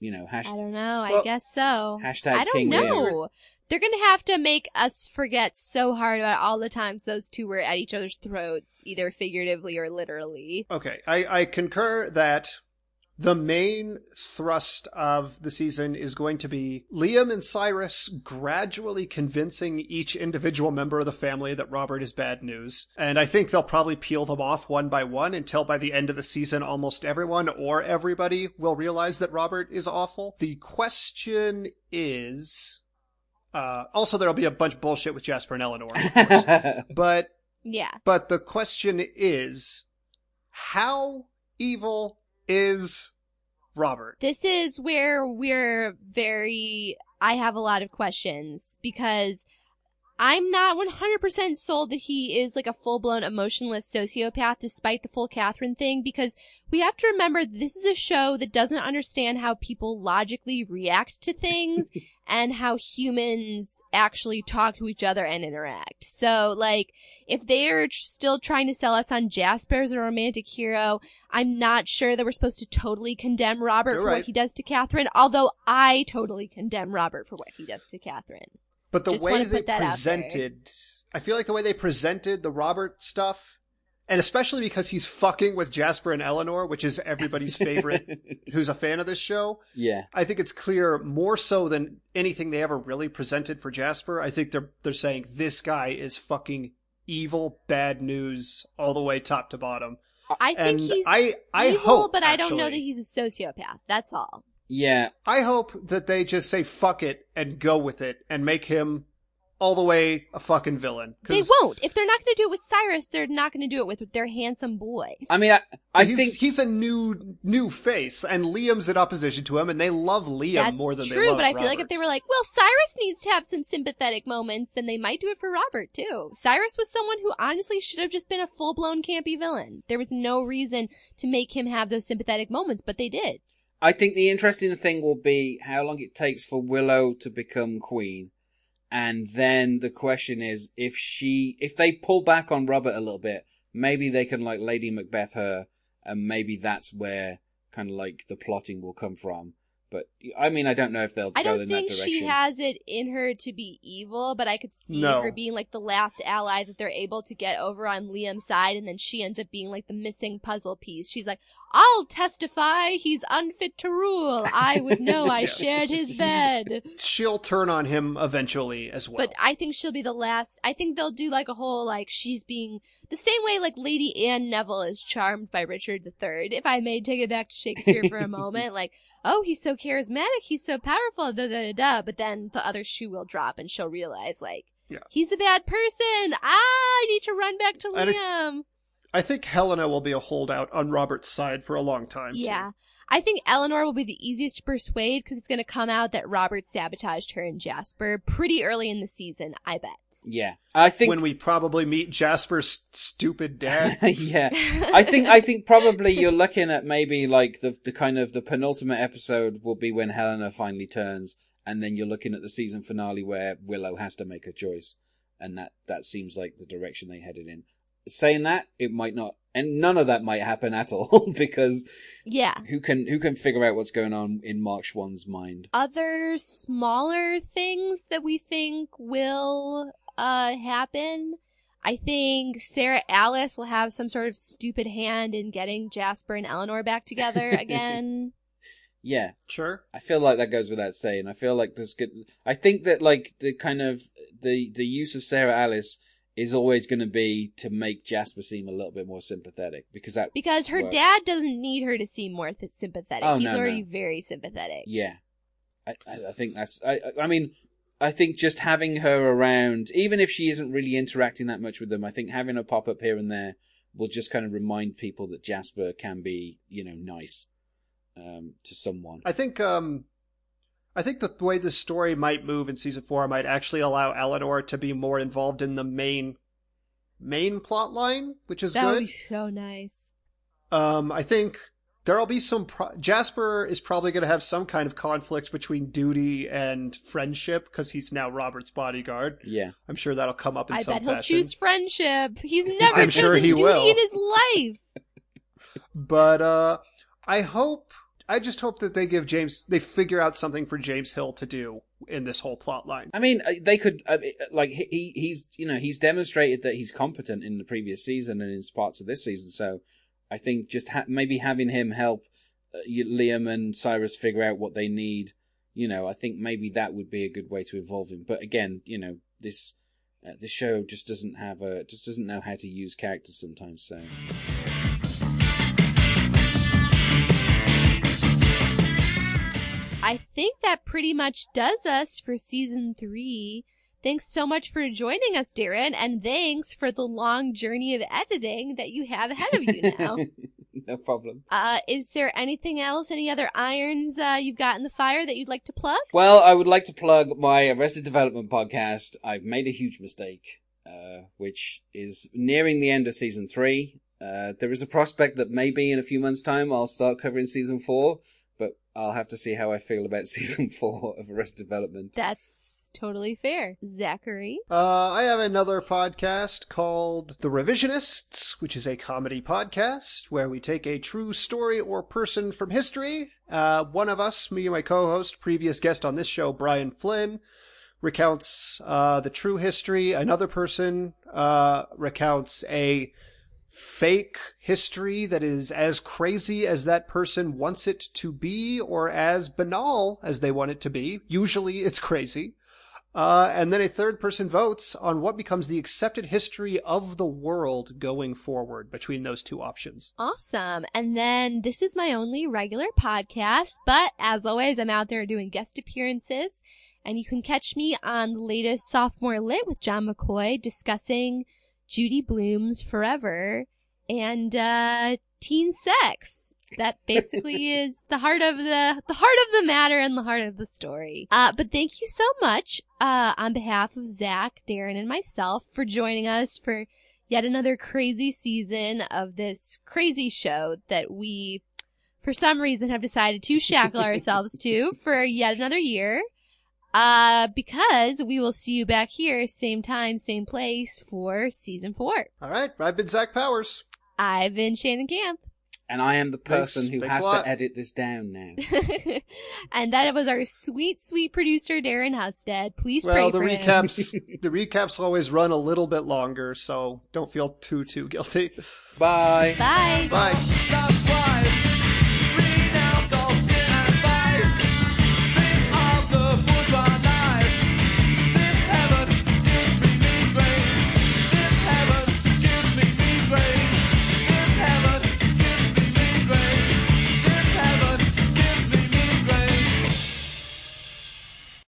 S3: you know, hash,
S1: I don't know. I
S2: Well,
S1: guess so.
S3: hashtag
S1: I don't
S3: King Liam.
S1: know. They're gonna have to make us forget so hard about all the times those two were at each other's throats, either figuratively or literally.
S2: Okay, I, I concur that the main thrust of the season is going to be Liam and Cyrus gradually convincing each individual member of the family that Robert is bad news. And I think they'll probably peel them off one by one until by the end of the season, almost everyone or everybody will realize that Robert is awful. The question is, uh, also there'll be a bunch of bullshit with Jasper and Eleanor, of course. (laughs) but
S1: Yeah.
S2: but the question is, how evil is Robert?
S1: This is where we're very, I have a lot of questions because I'm not 100% sold that he is like a full blown emotionless sociopath despite the full Catherine thing because we have to remember this is a show that doesn't understand how people logically react to things (laughs) and how humans actually talk to each other and interact. So like, if they are still trying to sell us on Jasper as a romantic hero, I'm not sure that we're supposed to totally condemn Robert
S2: You're
S1: for
S2: right.
S1: what he does to Catherine, although I totally condemn Robert for what he does to Catherine.
S2: But the
S1: Just
S2: way they
S1: put that out
S2: presented, I feel like the way they presented the Robert stuff, and especially because he's fucking with Jasper and Eleanor, which is everybody's favorite (laughs) who's a fan of this show,
S3: yeah,
S2: I think it's clear more so than anything they ever really presented for Jasper. I think they're they're saying this guy is fucking evil, bad news all the way top to bottom.
S1: I think he's
S2: I I
S1: evil,
S2: hope,
S1: but I don't know that he's a sociopath. That's all.
S3: Yeah.
S2: I hope that they just say fuck it and go with it and make him all the way a fucking villain.
S1: They won't. If they're not going to do it with Cyrus, they're not going to do it with their handsome boy.
S3: I mean, I, I
S2: he's,
S3: think
S2: he's a new new face, and Liam's in opposition to him, and they love Liam
S1: That's
S2: more than
S1: true,
S2: they love True,
S1: but I feel like if they were like, well, Cyrus needs to have some sympathetic moments, then they might do it for Robert too. Cyrus was someone who honestly should have just been a full blown campy villain. There was no reason to make him have those sympathetic moments, but they did.
S3: I think the interesting thing will be how long it takes for Willow to become queen. And then the question is if she, if they pull back on Robert a little bit, maybe they can like Lady Macbeth her, and maybe that's where kind of like the plotting will come from. But I mean, I don't know if they'll
S1: I
S3: go
S1: don't
S3: in that
S1: think
S3: direction.
S1: she has it in her to be evil, but I could see
S2: No.
S1: her being like the last ally that they're able to get over on Liam's side, and then she ends up being like the missing puzzle piece. She's like, I'll testify he's unfit to rule. I would know (laughs) I shared his bed.
S2: She'll turn on him eventually as well.
S1: But I think she'll be the last. I think they'll do like a whole like she's being the same way like Lady Anne Neville is charmed by Richard III. If I may take it back to Shakespeare for a (laughs) moment, like oh he's so charismatic, he's so powerful, da da da. da. But then the other shoe will drop and she'll realize like
S2: Yeah.
S1: he's a bad person. Ah, I need to run back to
S2: And
S1: Liam.
S2: I think Helena will be a holdout on Robert's side for a long time. too.
S1: Yeah. I think Eleanor will be the easiest to persuade because it's going to come out that Robert sabotaged her and Jasper pretty early in the season, I bet.
S3: yeah, I think
S2: When we probably meet Jasper's stupid dad. (laughs)
S3: yeah, I think I think probably you're looking at maybe like the the kind of the penultimate episode will be when Helena finally turns, and then you're looking at the season finale where Willow has to make a choice, and that that seems like the direction they headed in. Saying that, it might not, and none of that might happen at all (laughs) because
S1: yeah.
S3: who can who can figure out what's going on in Mark Schwahn's mind?
S1: other smaller things that we think will uh happen. I think Sarah Alice will have some sort of stupid hand in getting Jasper and Eleanor back together (laughs) again.
S3: Yeah,
S2: Sure.
S3: I feel like that goes without saying. I feel like there's good. I think that like the kind of the the use of Sarah Alice is always going to be to make Jasper seem a little bit more sympathetic because that
S1: because her
S3: Works.
S1: dad doesn't need her to seem more th- sympathetic.
S3: Oh,
S1: He's
S3: no,
S1: already
S3: no.
S1: very sympathetic.
S3: yeah, I I I think that's I I- I mean I think just having her around, even if she isn't really interacting that much with them, I think having her pop up here and there will just kind of remind people that Jasper can be you know nice um, to someone.
S2: I think um I think the way the story might move in season four might actually allow Eleanor to be more involved in the main main plot line, which is good.
S1: That would be so nice.
S2: Um, I think there'll be some. Pro- Jasper is probably going to have some kind of conflict between duty and friendship because he's now Robert's bodyguard.
S3: Yeah.
S2: I'm sure that'll come up in
S1: I
S2: some
S1: bet he'll
S2: fashion.
S1: choose friendship. He's (laughs) never
S2: I'm
S1: chosen
S2: sure he
S1: duty
S2: will.
S1: in his life. (laughs)
S2: But uh, I hope. I just hope that they give James. They figure out something for James Hill to do in this whole plot line.
S3: I mean, uh, they could uh, like he he- he's you know he's demonstrated that he's competent in the previous season and in parts of this season. So I think just ha- maybe having him help uh, Liam and Cyrus figure out what they need, you know, I think maybe that would be a good way to involve him. But again, you know, this uh, this show just doesn't have a just doesn't know how to use characters sometimes. So
S1: think that pretty much does us for season three. Thanks so much for joining us, Darren, and thanks for the long journey of editing that you have ahead of you now. (laughs)
S3: no problem.
S1: uh, is there anything else, any other irons uh, you've got in the fire that you'd like to plug?
S3: Well, I would like to plug my Arrested Development podcast. I've made a huge mistake, uh, which is nearing the end of season three. Uh, there is a prospect that maybe in a few months' time I'll start covering season four, but I'll have to see how I feel about (laughs) season four of Arrested Development.
S1: That's totally fair. Zachary?
S2: Uh, I have another podcast called The Revisionists, which is a comedy podcast where we take a true story or person from history. Uh, one of us, me and my co-host, previous guest on this show, Brian Flynn, recounts uh, the true history. Another person uh, recounts a fake history that is as crazy as that person wants it to be or as banal as they want it to be. Usually it's crazy. Uh, and then a third person votes on what becomes the accepted history of the world going forward between those two options.
S1: Awesome. And then this is my only regular podcast, but as always, I'm out there doing guest appearances. And you can catch me on the latest Sophomore Lit with John McCoy discussing Judy Blume's Forever and uh, teen sex. That basically (laughs) is the heart of the the heart of the matter and the heart of the story. Uh, but thank you so much uh, on behalf of Zach, Darren, and myself for joining us for yet another crazy season of this crazy show that we for some reason have decided to shackle ourselves to (laughs) for yet another year. Uh, because we will see you back here, same time, same place for season four.
S2: All right. I've been Zach Powers.
S1: I've been Shannon Camp.
S3: And I am the person
S2: Thanks-
S3: who
S2: thanks
S3: has to edit this down now. (laughs)
S1: and that was our sweet, sweet producer, Darren Husted. Please
S2: Well,
S1: pray
S2: the
S1: for him.
S2: recaps, (laughs) the recaps always run a little bit longer, so don't feel too, too guilty.
S3: Bye.
S1: Bye.
S2: Bye.
S4: That's why